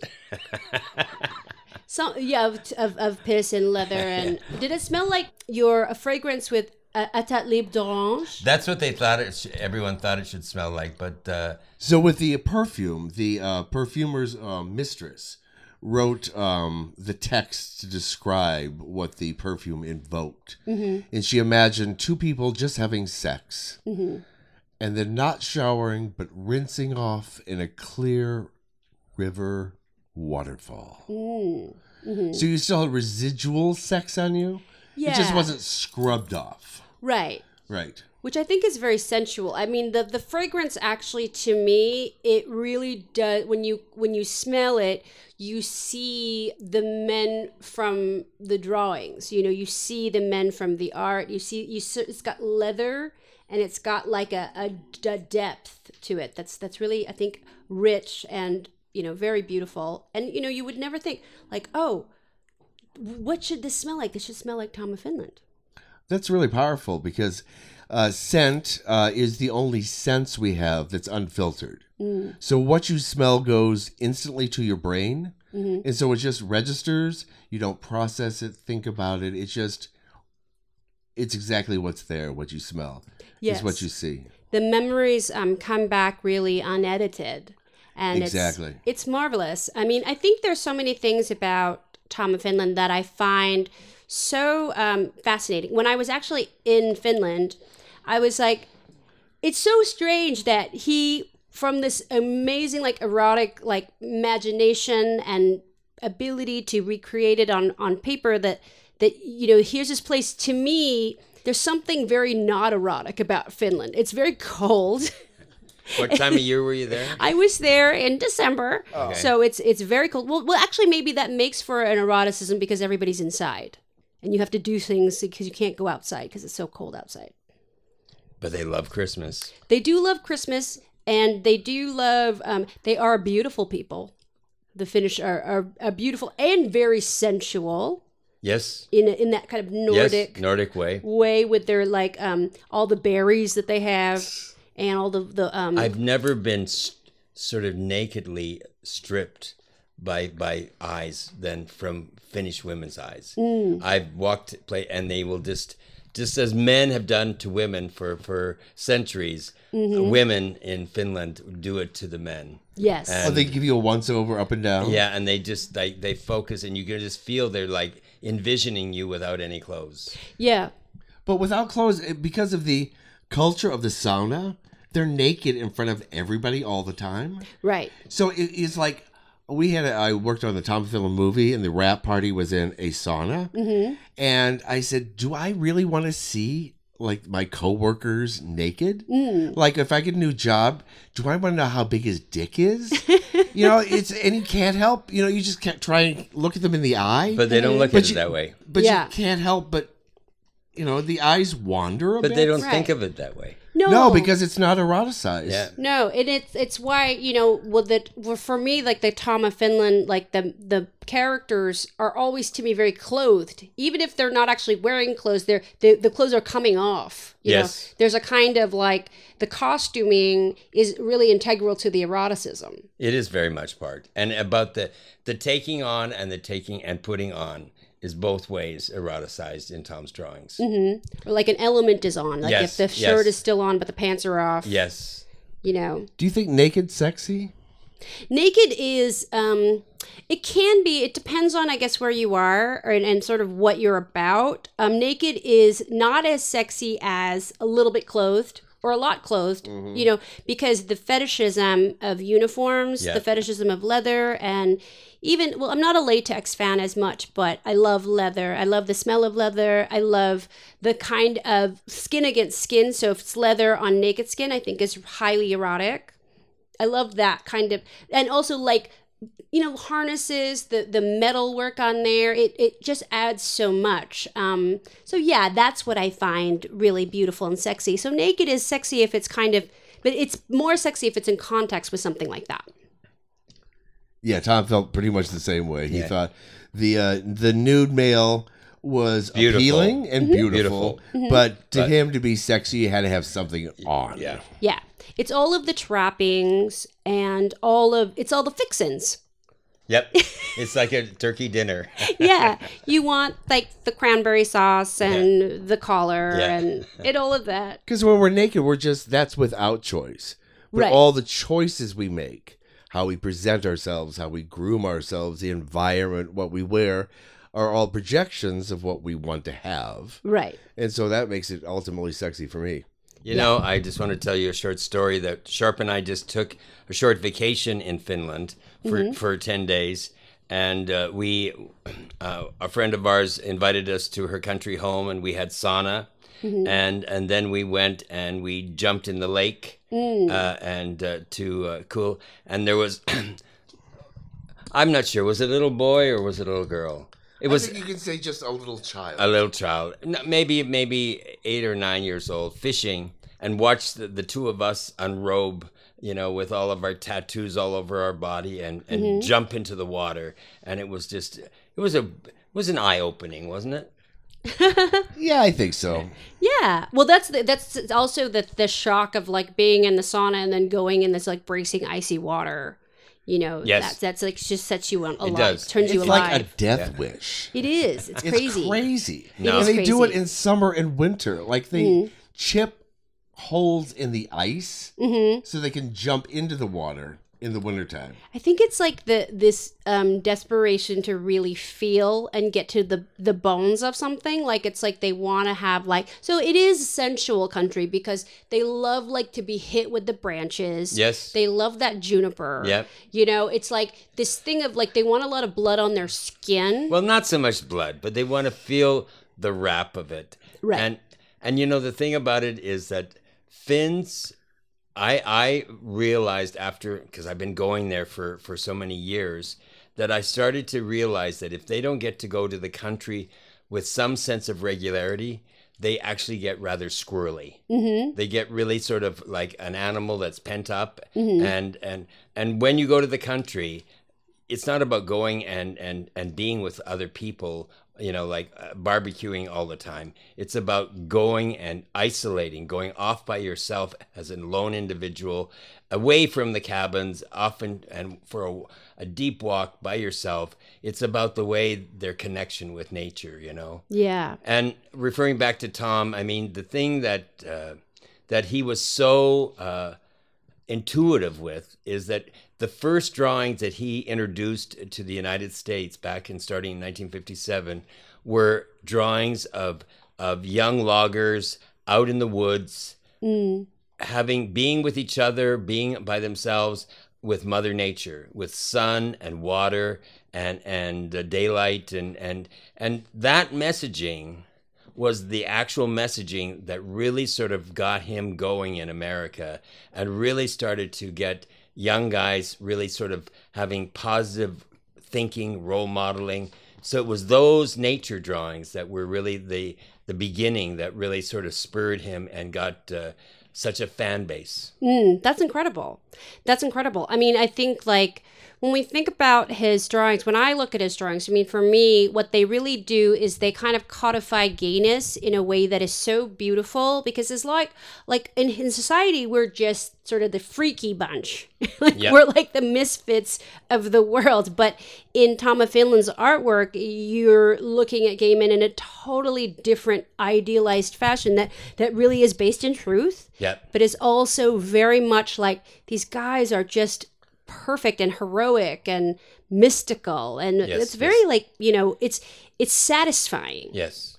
So yeah, of, of, of piss and leather [laughs] and did it smell like your a fragrance with a Etat Libre d'Orange? That's what they thought it. Sh- everyone thought it should smell like, but uh, So with the perfume, the uh, perfumer's um, mistress wrote um, the text to describe what the perfume invoked, mm-hmm. and she imagined two people just having sex, mm-hmm. and then not showering but rinsing off in a clear river waterfall. Mm-hmm. So you still had residual sex on you. It just wasn't scrubbed off. Right. Right. Which I think is very sensual. I mean, the the fragrance actually, to me, it really does. When you when you smell it, you see the men from the drawings. You know, you see the men from the art. You see, you it's got leather and it's got like a, a, a depth to it. That's that's really, I think, rich and you know very beautiful. And you know, you would never think like, oh, what should this smell like? This should smell like Tom of Finland. That's really powerful because uh, scent uh, is the only sense we have that's unfiltered. So what you smell goes instantly to your brain, and so it just registers. You don't process it, think about it. It's just, it's exactly what's there. What you smell is what you see. the memories um, come back really unedited and Exactly. it's, it's marvelous i mean i think there's so many things about tom of finland that i find so um, fascinating when i was actually in finland i was like it's so strange that he from this amazing like erotic like imagination and ability to recreate it on on paper that that you know here's this place to me there's something very not erotic about finland it's very cold [laughs] What time of year were you there? I was there in December, oh. Okay. so it's it's very cold. Well, well, actually, maybe that makes for an eroticism because everybody's inside, and you have to do things because you can't go outside because it's so cold outside. But they love Christmas. They do love Christmas, and they do love. Um, they are beautiful people. The Finnish are, are, are beautiful and very sensual Yes. in in that kind of Nordic Yes. Nordic way. way with their like um all the berries that they have and all the the um I've never been s sort of nakedly stripped by by eyes than from Finnish women's eyes. Mm. I've walked play and they will just just as men have done to women for for centuries, Mhm. women in Finland do it to the men. Yes. Oh, they give you a once over up and down. Yeah, and they just like they focus and you can just feel they're like envisioning you without any clothes. yeah But without clothes, because of the culture of the sauna, they're naked in front of everybody all the time. right So it is like we had. A, I worked on the Tom Film movie, and the rap party was in a sauna. mm-hmm. And I said, "Do I really want to see like my coworkers naked? Mm. Like if I get a new job, do I want to know how big his dick is? you know, [laughs] it's and you can't help. You know, you just can't try and look at them in the eye. But they don't look But at you- it that way. But Yeah. you can't help but you know the eyes wander a But bit. they don't Right. think of it that way. No No, because it's not eroticized. Yeah. no and it's it's why you know well that well, for me like the Tom of Finland like the the characters are always to me very clothed even if they're not actually wearing clothes they're the, the clothes are coming off you Yes. know there's a kind of like the costuming is really integral to the eroticism It is very much part. And about the the taking on and the taking and putting on is both ways eroticized in Tom's drawings. hmm or like an element is on like Yes, if the shirt yes. is still on but the pants are off Yes. you know Do you think naked sexy? naked is um it can be it depends on i guess where you are and, and sort of what you're about um naked is not as sexy as a little bit clothed or a lot clothed mm-hmm. you know because the fetishism of uniforms Yeah. the fetishism of leather and even well i'm not a latex fan as much but i love leather. I love the smell of leather. I love the kind of skin against skin. So if it's leather on naked skin i think is highly erotic. I love that kind of, and also like, you know, harnesses, the the metal work on there. It it just adds so much. Um, so yeah, that's what I find really beautiful and sexy. So naked is sexy if it's kind of, but it's more sexy if it's in context with something like that. Yeah, Tom felt pretty much the same way. He Yeah. thought the uh, the nude male was Beautiful. appealing and beautiful, Beautiful. but to But- him to be sexy, you had to have something on. Yeah. Yeah, it's all of the trappings and all of it's all the fixins. Yep. [laughs] it's like a turkey dinner. [laughs] yeah, you want like the cranberry sauce and the collar Yeah. and it all of that. [laughs] Because when we're naked, we're just that's without choice. But Right. all the choices we make, how we present ourselves, how we groom ourselves, the environment, what we wear, are all projections of what we want to have. Right. And so that makes it ultimately sexy for me. You know, I just want to tell you a short story that Sharp and I just took a short vacation in Finland for, for 10 days. And uh, we, [clears throat] uh, a friend of ours invited us to her country home and we had sauna. And, and then we went and we jumped in the lake uh, and uh, to uh, cool. And there was, [clears throat] I'm not sure, was it a little boy or was it a little girl? It was you can say just a little child. a little child, maybe maybe eight or nine years old, fishing, and watch the, the two of us unrobe, you know, with all of our tattoos all over our body, and and jump into the water, and it was just it was a it was an eye opening, wasn't it? [laughs] yeah, I think so. Yeah. Well, that's the, that's also the the shock of like being in the sauna and then going in this like bracing icy water. You know, Yes. that's that's like just sets you on alive, does. turns you It's alive. like a death wish. it is. It's crazy. It's crazy. crazy. No. And is they do it in summer and winter. Like they Mm-hmm. chip holes in the ice hmm so they can jump into the water in the wintertime. I think it's like the this um desperation to really feel and get to the the bones of something. Like it's like they want to have like so it is a sensual country because they love like to be hit with the branches. Yes. They love that juniper. Yep. You know, it's like this thing of like they want a lot of blood on their skin. Well, not so much blood, but they want to feel the wrap of it. Right. And and you know the thing about it is that Finns I I realized after because I've been going there for for so many years that I started to realize that if they don't get to go to the country with some sense of regularity, they actually get rather squirrely. Mm-hmm. They get really sort of like an animal that's pent up, and and and when you go to the country, it's not about going and and and being with other people you know like uh, barbecuing all the time. It's about going and isolating going off by yourself as a lone individual away from the cabins often and for a, a deep walk by yourself. It's about the way their connection with nature you know? Yeah. and referring back to Tom, I mean, the thing that uh, that he was so uh, intuitive with is that the first drawings that he introduced to the United States back in starting in 1957 were drawings of of young loggers out in the woods, having being with each other, being by themselves with Mother Nature, with sun and water and and uh, daylight and and and that messaging was the actual messaging that really sort of got him going in America and really started to get young guys really sort of having positive thinking, role modeling. So it was those nature drawings that were really the the beginning that really sort of spurred him and got uh, such a fan base. Mm, that's incredible. That's incredible. I mean, I think like when we think about his drawings, when I look at his drawings, I mean, for me, what they really do is they kind of codify gayness in a way that is so beautiful because it's like, like in, in society, we're just sort of the freaky bunch. [laughs] like Yeah. We're like the misfits of the world. But in Tom of Finland's artwork, you're looking at gay men in a totally different, idealized fashion that, that really is based in truth Yep. but is also very much like these guys are just perfect and heroic and mystical and Yes, it's very yes. like you know it's it's satisfying Yes.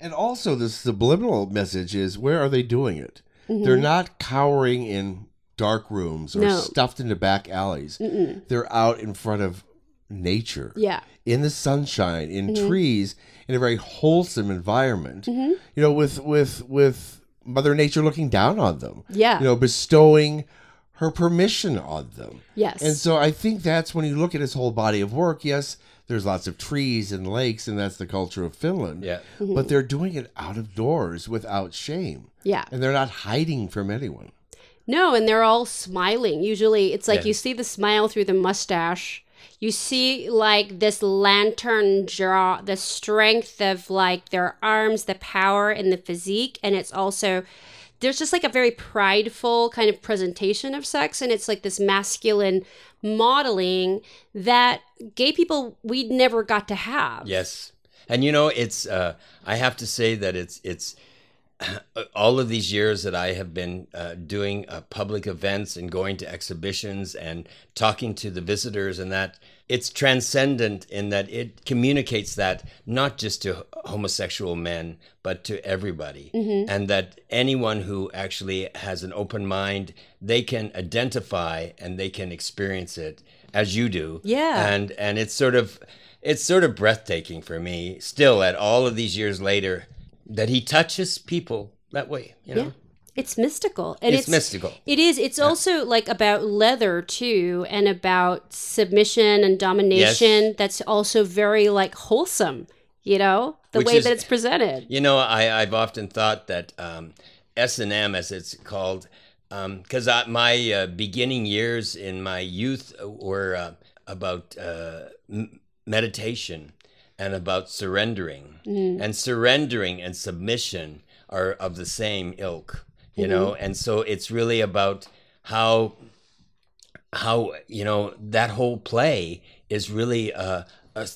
And also, the subliminal message is where are they doing it? Mm-hmm. They're not cowering in dark rooms or No. stuffed into back alleys. They're out in front of nature, yeah in the sunshine, in mm-hmm. trees, in a very wholesome environment. Mm-hmm. You know, with with with Mother Nature looking down on them. Yeah. You know, bestowing her permission on them. yes And so I think that's when you look at his whole body of work, yes, there's lots of trees and lakes, and that's the culture of Finland. Yeah. But mm-hmm. they're doing it out of doors without shame. yeah And they're not hiding from anyone. no and they're all smiling usually it's like Yeah. you see the smile through the mustache you see like this lantern jaw the strength of like their arms the power and the physique and it's also there's just like a very prideful kind of presentation of sex and it's like this masculine modeling that gay people we never got to have Yes, and you know it's. Uh, I have to say that it's it's [clears throat] all of these years that I have been uh, doing uh, public events and going to exhibitions and talking to the visitors and that it's transcendent in that it communicates that not just to homosexual men but to everybody mm-hmm. and that anyone who actually has an open mind they can identify and they can experience it as you do Yeah. and and it's sort of it's sort of breathtaking for me still at all of these years later that he touches people that way you know Yeah. It's mystical. And It's mystical. It is. It's also like about leather too and about submission and domination that's also very like wholesome, you know? The Which way is- that it's presented. You know, I, I've often thought that um, S and M, as it's called, because I my uh, beginning years in my youth were uh, about uh, m- meditation and about surrendering, and surrendering and submission are of the same ilk. You know, and so it's really about how how you know that whole play is really uh, a,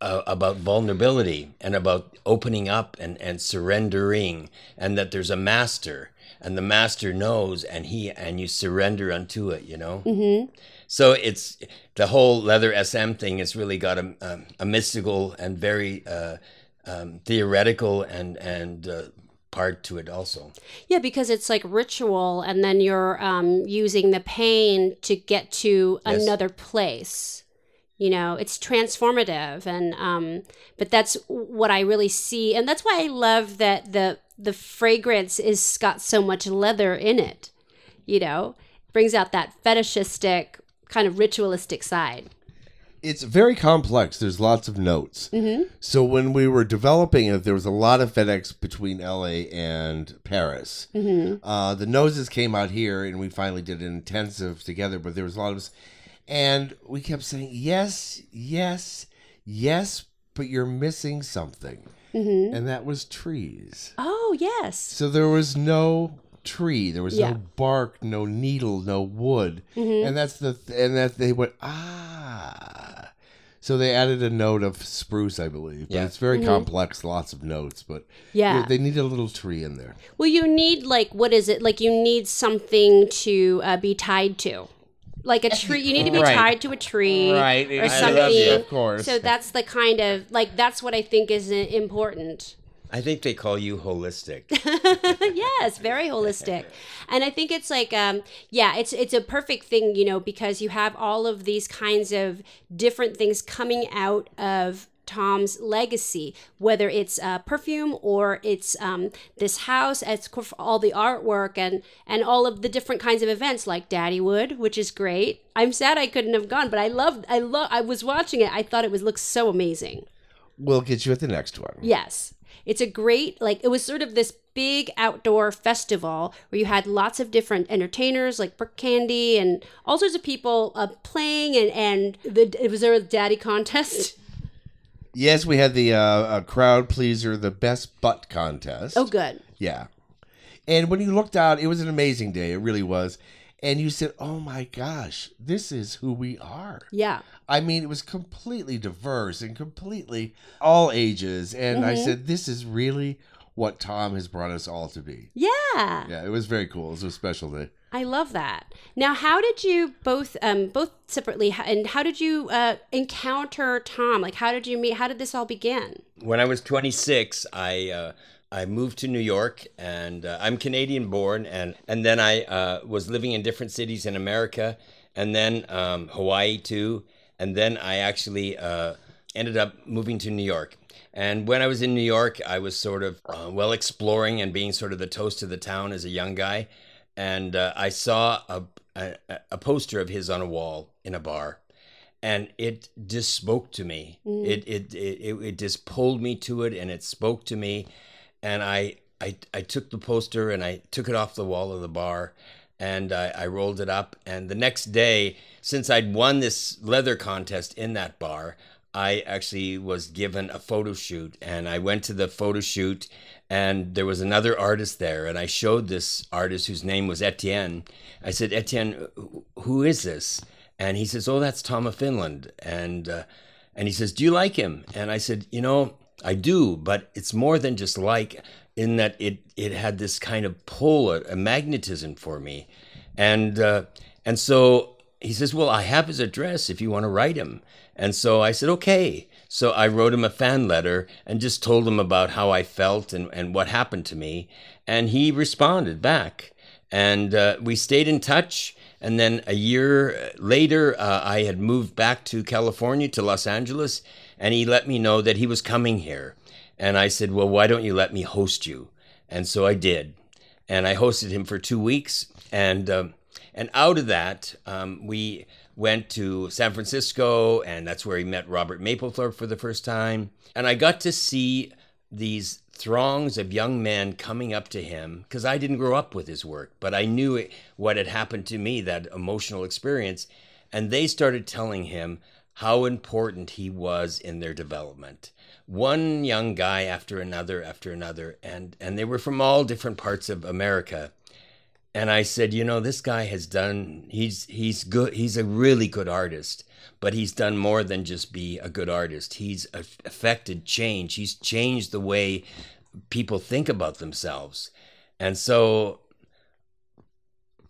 uh, about vulnerability and about opening up and, and surrendering and that there's a master and the master knows and he and you surrender unto it you know mm-hmm. so it's the whole leather sm thing has really got a, a, a mystical and very uh, um, theoretical and and uh, part to it also Yeah, because it's like ritual and then you're um, using the pain to get to Yes. another place. You know, it's transformative and um but that's what I really see and that's why I love that the the fragrance is got so much leather in it. you know, brings out that fetishistic kind of ritualistic side. It's very complex. There's lots of notes. Mm-hmm. So when we were developing it, there was a lot of FedEx between LA and Paris. Mm-hmm. Uh, the noses came out here, and we finally did an intensive together. But there was a lot of and we kept saying yes, yes, yes, but you're missing something, Mm-hmm. and that was trees. Oh, yes. So there was no tree, there was Yeah. no bark, no needle, no wood, Mhm. and that's the and that they went ah. So they added a note of spruce, I believe, but Yeah. it's very Mhm. complex, lots of notes, but Yeah. they, they need a little tree in there. Well, you need like what is it? Like you need something to uh, be tied to, like a tree. You need to be Right. tied to a tree, Right. or I something. love you, of course. So that's the kind of like that's what I think is important. I think they call you holistic. [laughs] yes, very holistic. [laughs] And I think it's like um yeah, it's it's a perfect thing, you know, because you have all of these kinds of different things coming out of Tom's legacy, whether it's uh, perfume or it's um, this house, it's all the artwork and and all of the different kinds of events like Daddywood, which is great. I'm sad I couldn't have gone, but I loved, I love, I was watching it. I thought it was looked so amazing. We'll get you at the next one. Yes. It's a great, like, it was sort of this big outdoor festival where you had lots of different entertainers like Brooke Candy and all sorts of people uh, playing. And, and the, it was there a daddy contest. [laughs] Yes, we had the uh, a crowd pleaser, the best butt contest. Oh, good. Yeah. And when you looked out, it was an amazing day. It really was. And you said, oh my gosh, this is who we are. Yeah. I mean, it was completely diverse and completely all ages. And I Mhm. said, this is really what Tom has brought us all to be. Yeah. Yeah, it was very cool. It was a special day. I love that. Now, how did you both, um, both separately, and how did you uh, encounter Tom? Like, how did you meet? How did this all begin? when I was 26, I uh, I moved to New York, and uh, I'm Canadian born, and and then I uh, was living in different cities in America, and then um, Hawaii too, and then I actually uh, ended up moving to New York. And when I was in New York, I was sort of uh, well exploring and being sort of the toast of the town as a young guy, and uh, I saw a, a a poster of his on a wall in a bar and it just spoke to me. Mm. It, it it it it just pulled me to it, and it spoke to me, and I I I took the poster and I took it off the wall of the bar, and I, I rolled it up. And the next day, since I'd won this leather contest in that bar, I actually was given a photo shoot, and I went to the photo shoot, and there was another artist there, and I showed this artist whose name was Etienne. I said, Etienne, who- is this? And he says, "Oh, that's Tom of Finland." And uh, and he says, "Do you like him?" And I said, "You know, I do, but it's more than just like. In that it it had this kind of pull, a, a magnetism for me, and uh, and so he says, "Well, I have his address if you want to write him." And so I said, "Okay." So I wrote him a fan letter and just told him about how I felt and, and what happened to me, and he responded back and uh, we stayed in touch. And then a year later, uh, I had moved back to California to Los Angeles, and he let me know that he was coming here. And I said, "Well, why don't you let me host you?" And so I did, and I hosted him for two weeks. And um, and out of that, um, we went to San Francisco, and that's where he met Robert Mapplethorpe for the first time. And I got to see these throngs of young men coming up to him because I didn't grow up with his work, but I knew it, what had happened to me, that emotional experience. And they started telling him how important he was in their development. One young guy after another, after another, and, and they were from all different parts of America. And I said, you know, this guy has done, he's, he's good, he's a really good artist but he's done more than just be a good artist. He's affected change. He's changed the way people think about themselves. And so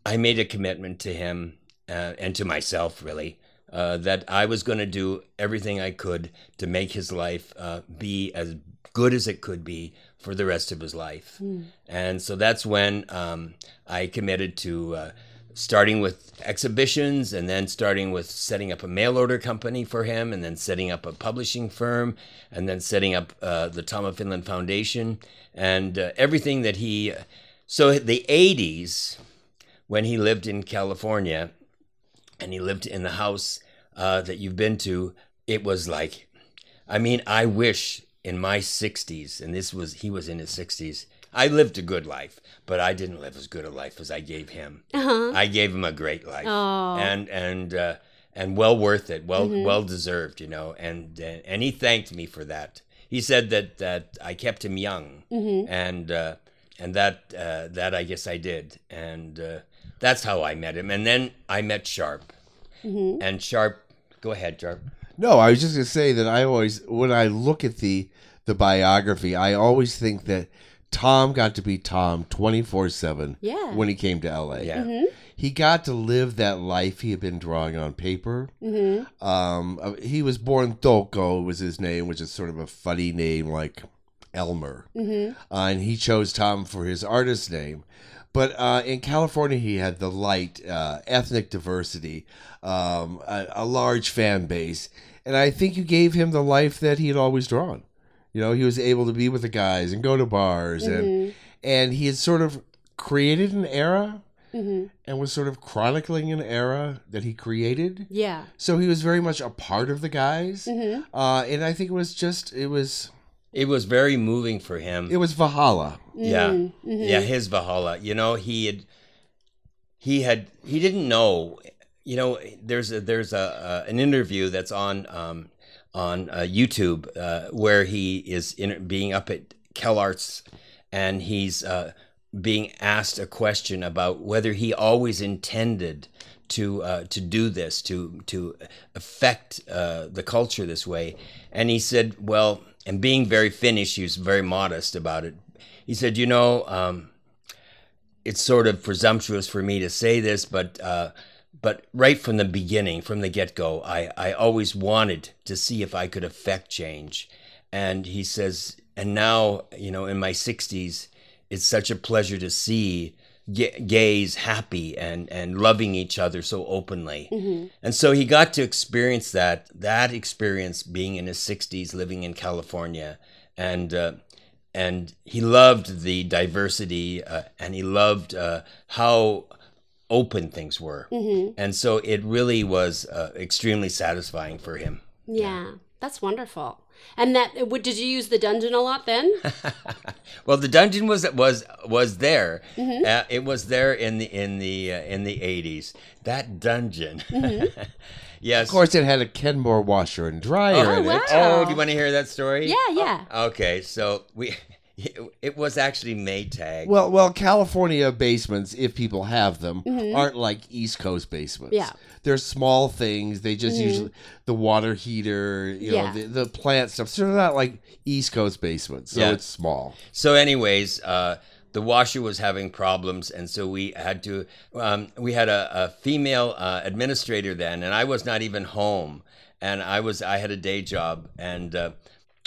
I made a commitment to him uh, and to myself, really, uh, that I was going to do everything I could to make his life uh, be as good as it could be for the rest of his life. And so that's when um, I committed to uh, starting with exhibitions and then starting with setting up a mail order company for him and then setting up a publishing firm and then setting up uh, the Tom of Finland Foundation and uh, everything that he. So the 80s when he lived in California, and he lived in the house uh, that you've been to, it was like, I mean, I wish in my 60s, and this was, he was in his 60s, I lived a good life, but I didn't live as good a life as I gave him. Uh-huh. I gave him a great life, Oh. and and uh, and well worth it, well Mhm. well deserved, you know. And uh, and he thanked me for that. He said that that I kept him young, Mhm. and uh, and that uh, that I guess I did, and uh, that's how I met him. And then I met Sharp, Mhm. and Sharp. Go ahead, Sharp. No, I was just gonna say that I always, when I look at the the biography, I always think that Tom got to be Tom twenty four seven. Yeah. When he came to L.A. Yeah. Mhm. He got to live that life he had been drawing on paper. Mhm. Um, uh, he was born Touko was his name, which is sort of a funny name like Elmer. Mhm. Uh, and he chose Tom for his artist name. But uh, in California, he had the light uh, ethnic diversity, um, a, a large fan base, and I think you gave him the life that he had always drawn. You know, he was able to be with the guys and go to bars, Mhm. and and he had sort of created an era Mhm. and was sort of chronicling an era that he created. Yeah. So he was very much a part of the guys, Mhm. uh, and I think it was just it was It was very moving for him. it was Valhalla. Yeah, Mm, mhm. yeah, his Valhalla. You know, he had, he had, he didn't know. You know, there's a there's a, a an interview that's on um, on uh, YouTube uh, where he is in, being up at CalArts, and he's uh, being asked a question about whether he always intended to uh, to do this to to affect uh, the culture this way, and he said, well, and being very Finnish, he was very modest about it. He said, you know, um, it's sort of presumptuous for me to say this, but uh, but right from the beginning, from the get go, I, I always wanted to see if I could affect change. And he says, and now, you know, in my 60s, it's such a pleasure to see ga- gays happy and, and loving each other so openly. Mhm. And so he got to experience that, that experience being in his 60s, living in California. And, uh, and he loved the diversity uh, and he loved uh, how open things were. Mhm. And so it really was uh, extremely satisfying for him. Yeah. That's wonderful. And that what did you use the dungeon a lot then? [laughs] Well, the dungeon was was was there. Mhm. Uh, it was there in the in the uh, in the eighties. That dungeon. Mhm. [laughs] yes. Of course, it had a Kenmore washer and dryer Oh, in it. oh, do you want to hear that story? Yeah, yeah. Okay, so we [laughs] it was actually Maytag. Well, well, California basements, if people have them, Mhm. aren't like East Coast basements. Yeah. They're small things. They just Mhm. usually the water heater, you Yeah. know, the, the plant stuff. So they're not like East Coast basements. So Yeah. it's small. So, anyways, uh, the washer was having problems, and so we had to. Um, we had a, a female uh, administrator then, and I was not even home, and I was I had a day job, and uh,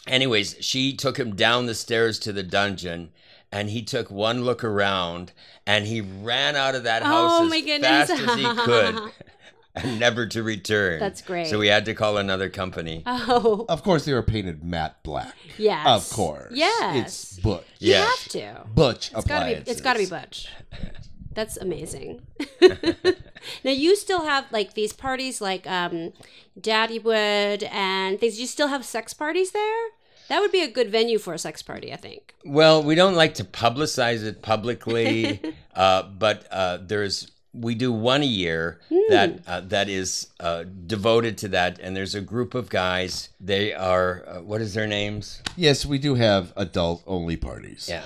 anyways, she took him down the stairs to the dungeon. And he took one look around, and he ran out of that house Oh, as my goodness. fast as he could, [laughs] [laughs] and never to return. That's great. So we had to call another company. Oh. Of course, they were painted matte black. Yes. Of course. Yes. It's Butch. You Yeah. have to. Butch It's gotta be it's gotta be Butch. That's amazing. [laughs] now you still have like these parties like um Daddywood and things. You still have sex parties there? That would be a good venue for a sex party, I think. Well, we don't like to publicize it publicly, [laughs] uh, but uh, there's we do one a year that uh, that is uh, devoted to that, and there's a group of guys. They are uh, what is their names? Yes, we do have adult only parties. Yeah,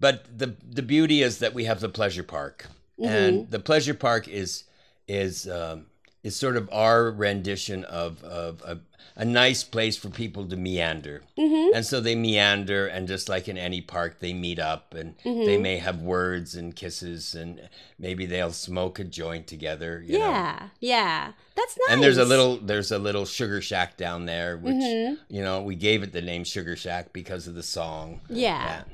but the the beauty is that we have the pleasure park, and the pleasure park is is um, is sort of our rendition of of a, a nice place for people to meander. Mm-hmm. And so they meander, and just like in any park, they meet up and they may have words and kisses, and maybe they'll smoke a joint together. You Know? Yeah. Yeah. That's nice. And there's a little there's a little sugar shack down there, which Mhm. you know we gave it the name Sugar Shack because of the song. Yeah.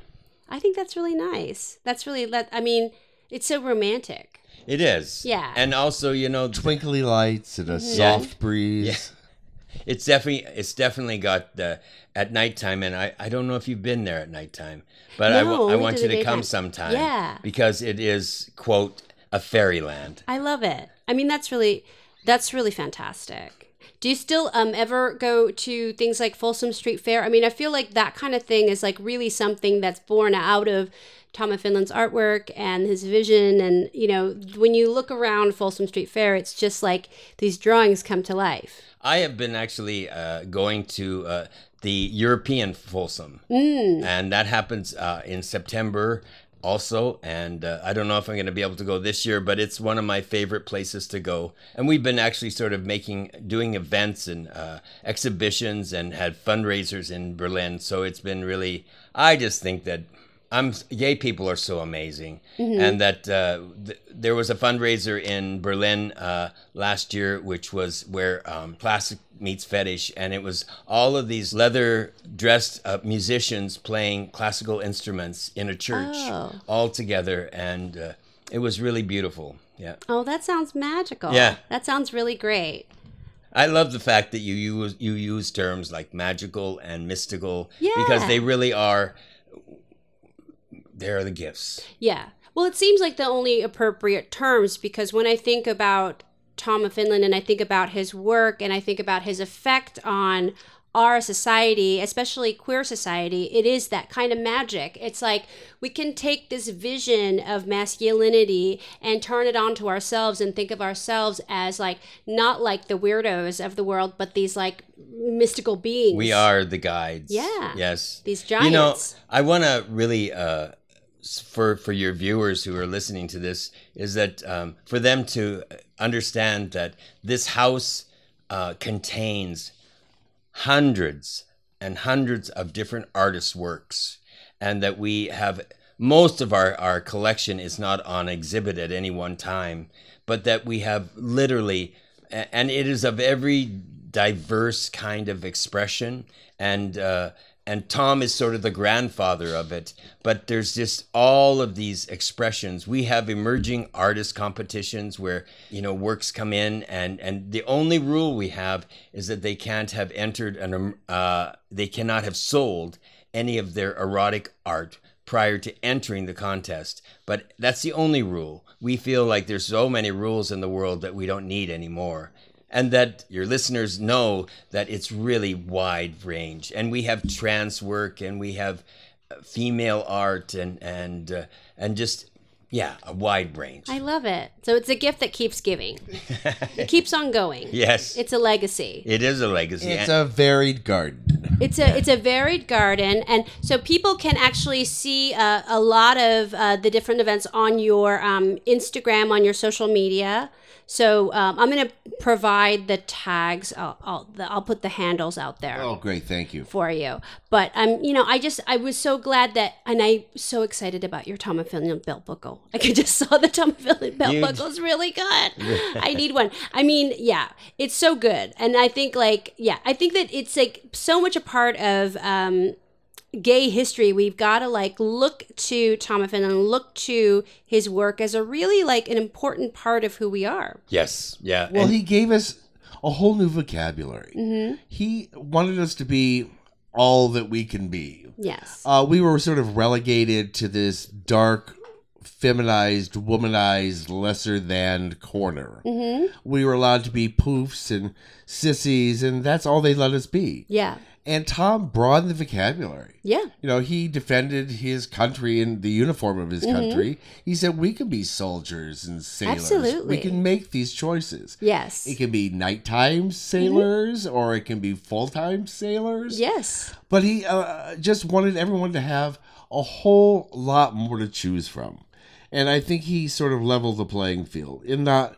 I think that's really nice. That's really let I mean, it's so romantic. It is. Yeah. And also, you know, Twinkly lights and a Mm-hmm. soft breeze. Yeah. It's definitely it's definitely got the at nighttime, and I, I don't know if you've been there at nighttime, but I, No, wa- I want you to come daytime. sometime. Yeah. because it is quote a fairyland. I love it. I mean, that's really that's really fantastic. Do you still um ever go to things like Folsom Street Fair? I mean, I feel like that kind of thing is like really something that's born out of Tom of Finland's artwork and his vision. And you know, when you look around Folsom Street Fair, it's just like these drawings come to life. I have been actually uh, going to uh, the European Folsom, and that happens uh, in September also. And uh, I don't know if I'm going to be able to go this year, but it's one of my favorite places to go. And we've been actually sort of making, doing events and uh, exhibitions and had fundraisers in Berlin. So it's been really, I just think that. I'm gay people are so amazing, and that uh, th- there was a fundraiser in Berlin uh, last year, which was where um, plastic meets fetish, and it was all of these leather dressed uh, musicians playing classical instruments in a church Oh. all together, and uh, it was really beautiful. Yeah. Oh, that sounds magical. Yeah. That sounds really great. I love the fact that you use you use terms like magical and mystical because they really are. They're the gifts. Yeah. Well, it seems like the only appropriate terms because when I think about Tom of Finland and I think about his work and I think about his effect on our society, especially queer society, it is that kind of magic. It's like we can take this vision of masculinity and turn it onto ourselves and think of ourselves as like not like the weirdos of the world, but these like mystical beings. We are the guides. Yeah. Yes. These giants. You know. I want to really, uh, for for your viewers who are listening to this, is that um, for them to understand that this house uh, contains hundreds and hundreds of different artists' works, and that we have most of our, our collection is not on exhibit at any one time, but that we have literally, and it is of every diverse kind of expression, and uh, and Tom is sort of the grandfather of it. But there's just all of these expressions. We have emerging artist competitions where you know works come in, and and the only rule we have is that they can't have entered an um, uh, they cannot have sold any of their erotic art prior to entering the contest. But that's the only rule. We feel like there's so many rules in the world that we don't need anymore. And that your listeners know that it's really wide range. And we have trans work and we have uh, female art and and uh, and just yeah, a wide range. I love it. So it's a gift that keeps giving. [laughs] it keeps on going. yes. It's a legacy. it is a legacy. It's And- a varied garden. It's a it's a varied garden, and so people can actually see uh, a lot of uh, the different events on your um, Instagram, on your social media. So um, I'm going to provide the tags. I'll I'll, the, I'll put the handles out there. Oh, great. Thank you. For you, but I'm, um, you know, I just I was so glad that, and I'm so excited about your Tom Finland belt buckle. [laughs] I could just saw the Tom Finland belt You- buckle's really good. [laughs] I need one. I mean, yeah, it's so good, and I think like yeah, I think that it's like so much a part of um, gay history. We've got to like look to Tom of Finland, look to his work as a really like an important part of who we are. yes. Yeah. Well, and- he gave us a whole new vocabulary. Mm-hmm. He wanted us to be all that we can be. Yes. Uh, we were sort of relegated to this dark, feminized, womanized, lesser than corner. Mm-hmm. We were allowed to be poofs and sissies, and that's all they let us be. Yeah. And Tom broadened the vocabulary. Yeah. You know, he defended his country in the uniform of his Mm-hmm. country. He said we can be soldiers and sailors. Absolutely. We can make these choices. Yes. It can be nighttime sailors or it can be full time sailors. Yes. But he uh, just wanted everyone to have a whole lot more to choose from. And I think he sort of leveled the playing field in that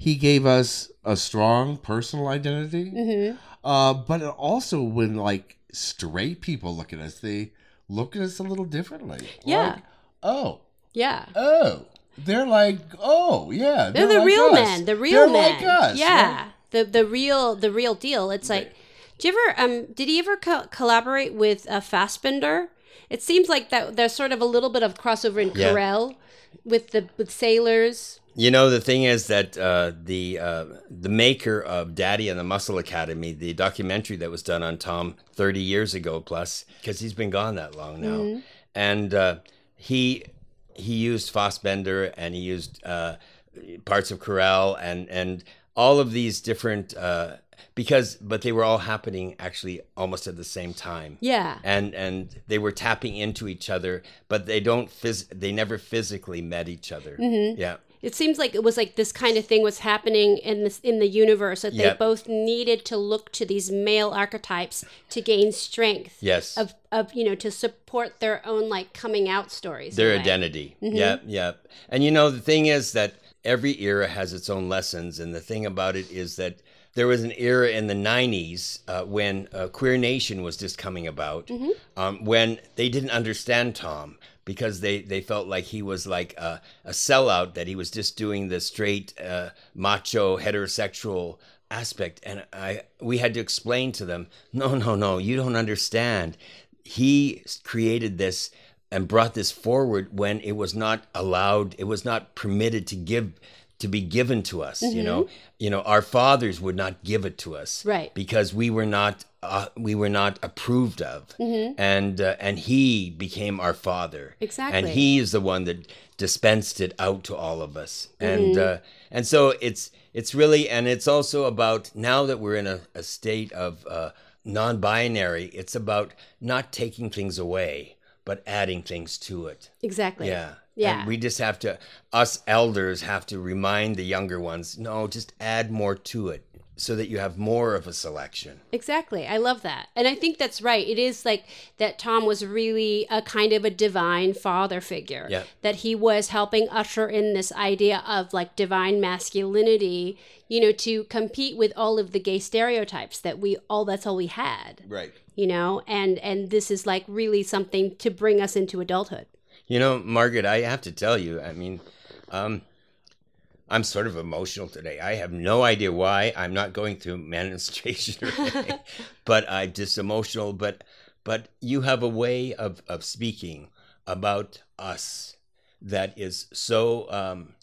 he gave us a strong personal identity. Mm-hmm. Uh, but also when like straight people look at us, they look at us a little differently. Yeah. Like, oh, Yeah. oh. They're like, oh yeah, They're, the like real us. men. The real They're men. like us. yeah. right? The the real the real deal. It's like, do you ever um did he ever co- collaborate with uh, Fassbinder? It seems like that there's sort of a little bit of crossover in Yeah. With the with sailors. You know, the thing is that uh, the uh, the maker of Daddy and the Muscle Academy, the documentary that was done on Tom 30 years ago plus, because he's been gone that long now, Mm-hmm. and uh, he he used Fassbinder and he used uh, parts of Querelle and and all of these different uh, because but they were all happening actually almost at the same time. Yeah. And and they were tapping into each other, but they don't phys- they never physically met each other. Mm-hmm. Yeah. It seems like it was like this kind of thing was happening in this in the universe that they both needed to look to these male archetypes to gain strength. Yes. Of of you know to support their own like coming out stories. their identity. Mm-hmm. Yep, yep. And you know, the thing is that every era has its own lessons. And the thing about it is that there was an era in the 90s uh, when uh, Queer Nation was just coming about, Mm-hmm. um, when they didn't understand Tom because they, they felt like he was like a, a sellout, that he was just doing the straight, uh, macho, heterosexual aspect. And I we had to explain to them, no, no, no, you don't understand. He created this and brought this forward when it was not allowed it was not permitted to give to be given to us you know you know our fathers would not give it to us Right. because we were not uh, we were not approved of. And uh, and he became our father. Exactly. and he is the one that dispensed it out to all of us. And uh, and so it's it's really and it's also about now that we're in a, a state of uh, non-binary it's about not taking things away but adding things to it. Exactly. yeah. Yeah. and we just have to us elders have to remind the younger ones no just add more to it so that you have more of a selection Exactly. I love that. And I think that's right. It is like that Tom was really a kind of a divine father figure. Yeah. That he was helping usher in this idea of like divine masculinity, you know, to compete with all of the gay stereotypes that we all that's all we had. right You know, and and this is like really something to bring us into adulthood. You know, Margaret, I have to tell you, I mean, um, I'm sort of emotional today. I have no idea why. I'm not going through [laughs] menstruation or [laughs] anything, but I'm just emotional. But but you have a way of, of speaking about us that is so um,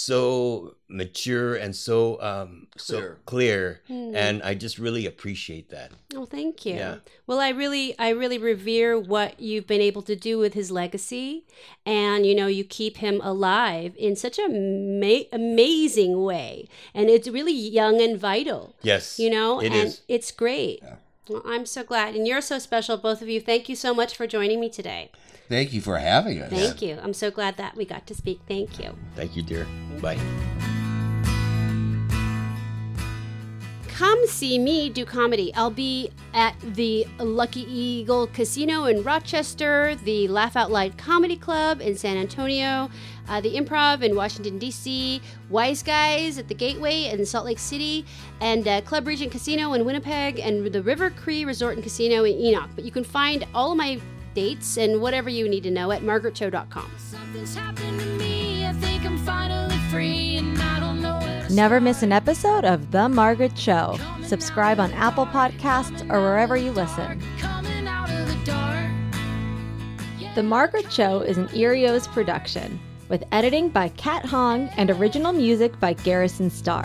so mature and so um, so Clear. clear, Hmm. and I just really appreciate that. Oh, thank you. Yeah. Well, I really, I really revere what you've been able to do with his legacy, and you know, you keep him alive in such a ma- amazing way, and it's really young and vital. Yes, You know, it and is. it's great. Well, I'm so glad, and you're so special, both of you. Thank you so much for joining me today. Thank you for having us. Thank you. I'm so glad that we got to speak. Thank you. Thank you, dear. Bye. come see me do comedy. I'll be at the Lucky Eagle Casino in Rochester, the Laugh Out Loud Comedy Club in San Antonio, uh, the Improv in Washington, D.C., Wise Guys at the Gateway in Salt Lake City, and uh, Club Regent Casino in Winnipeg, and the River Cree Resort and Casino in Enoch. But you can find all of my dates and whatever you need to know at margaretcho.com. Something's happened to me. I think I'm finally free, and I don't know where to Never miss an episode of The Margaret Cho. Subscribe on Apple Podcasts or wherever you listen. Coming out of the. The Margaret Cho is an Earios production, with editing by Kat Hong and original music by Garrison Starr.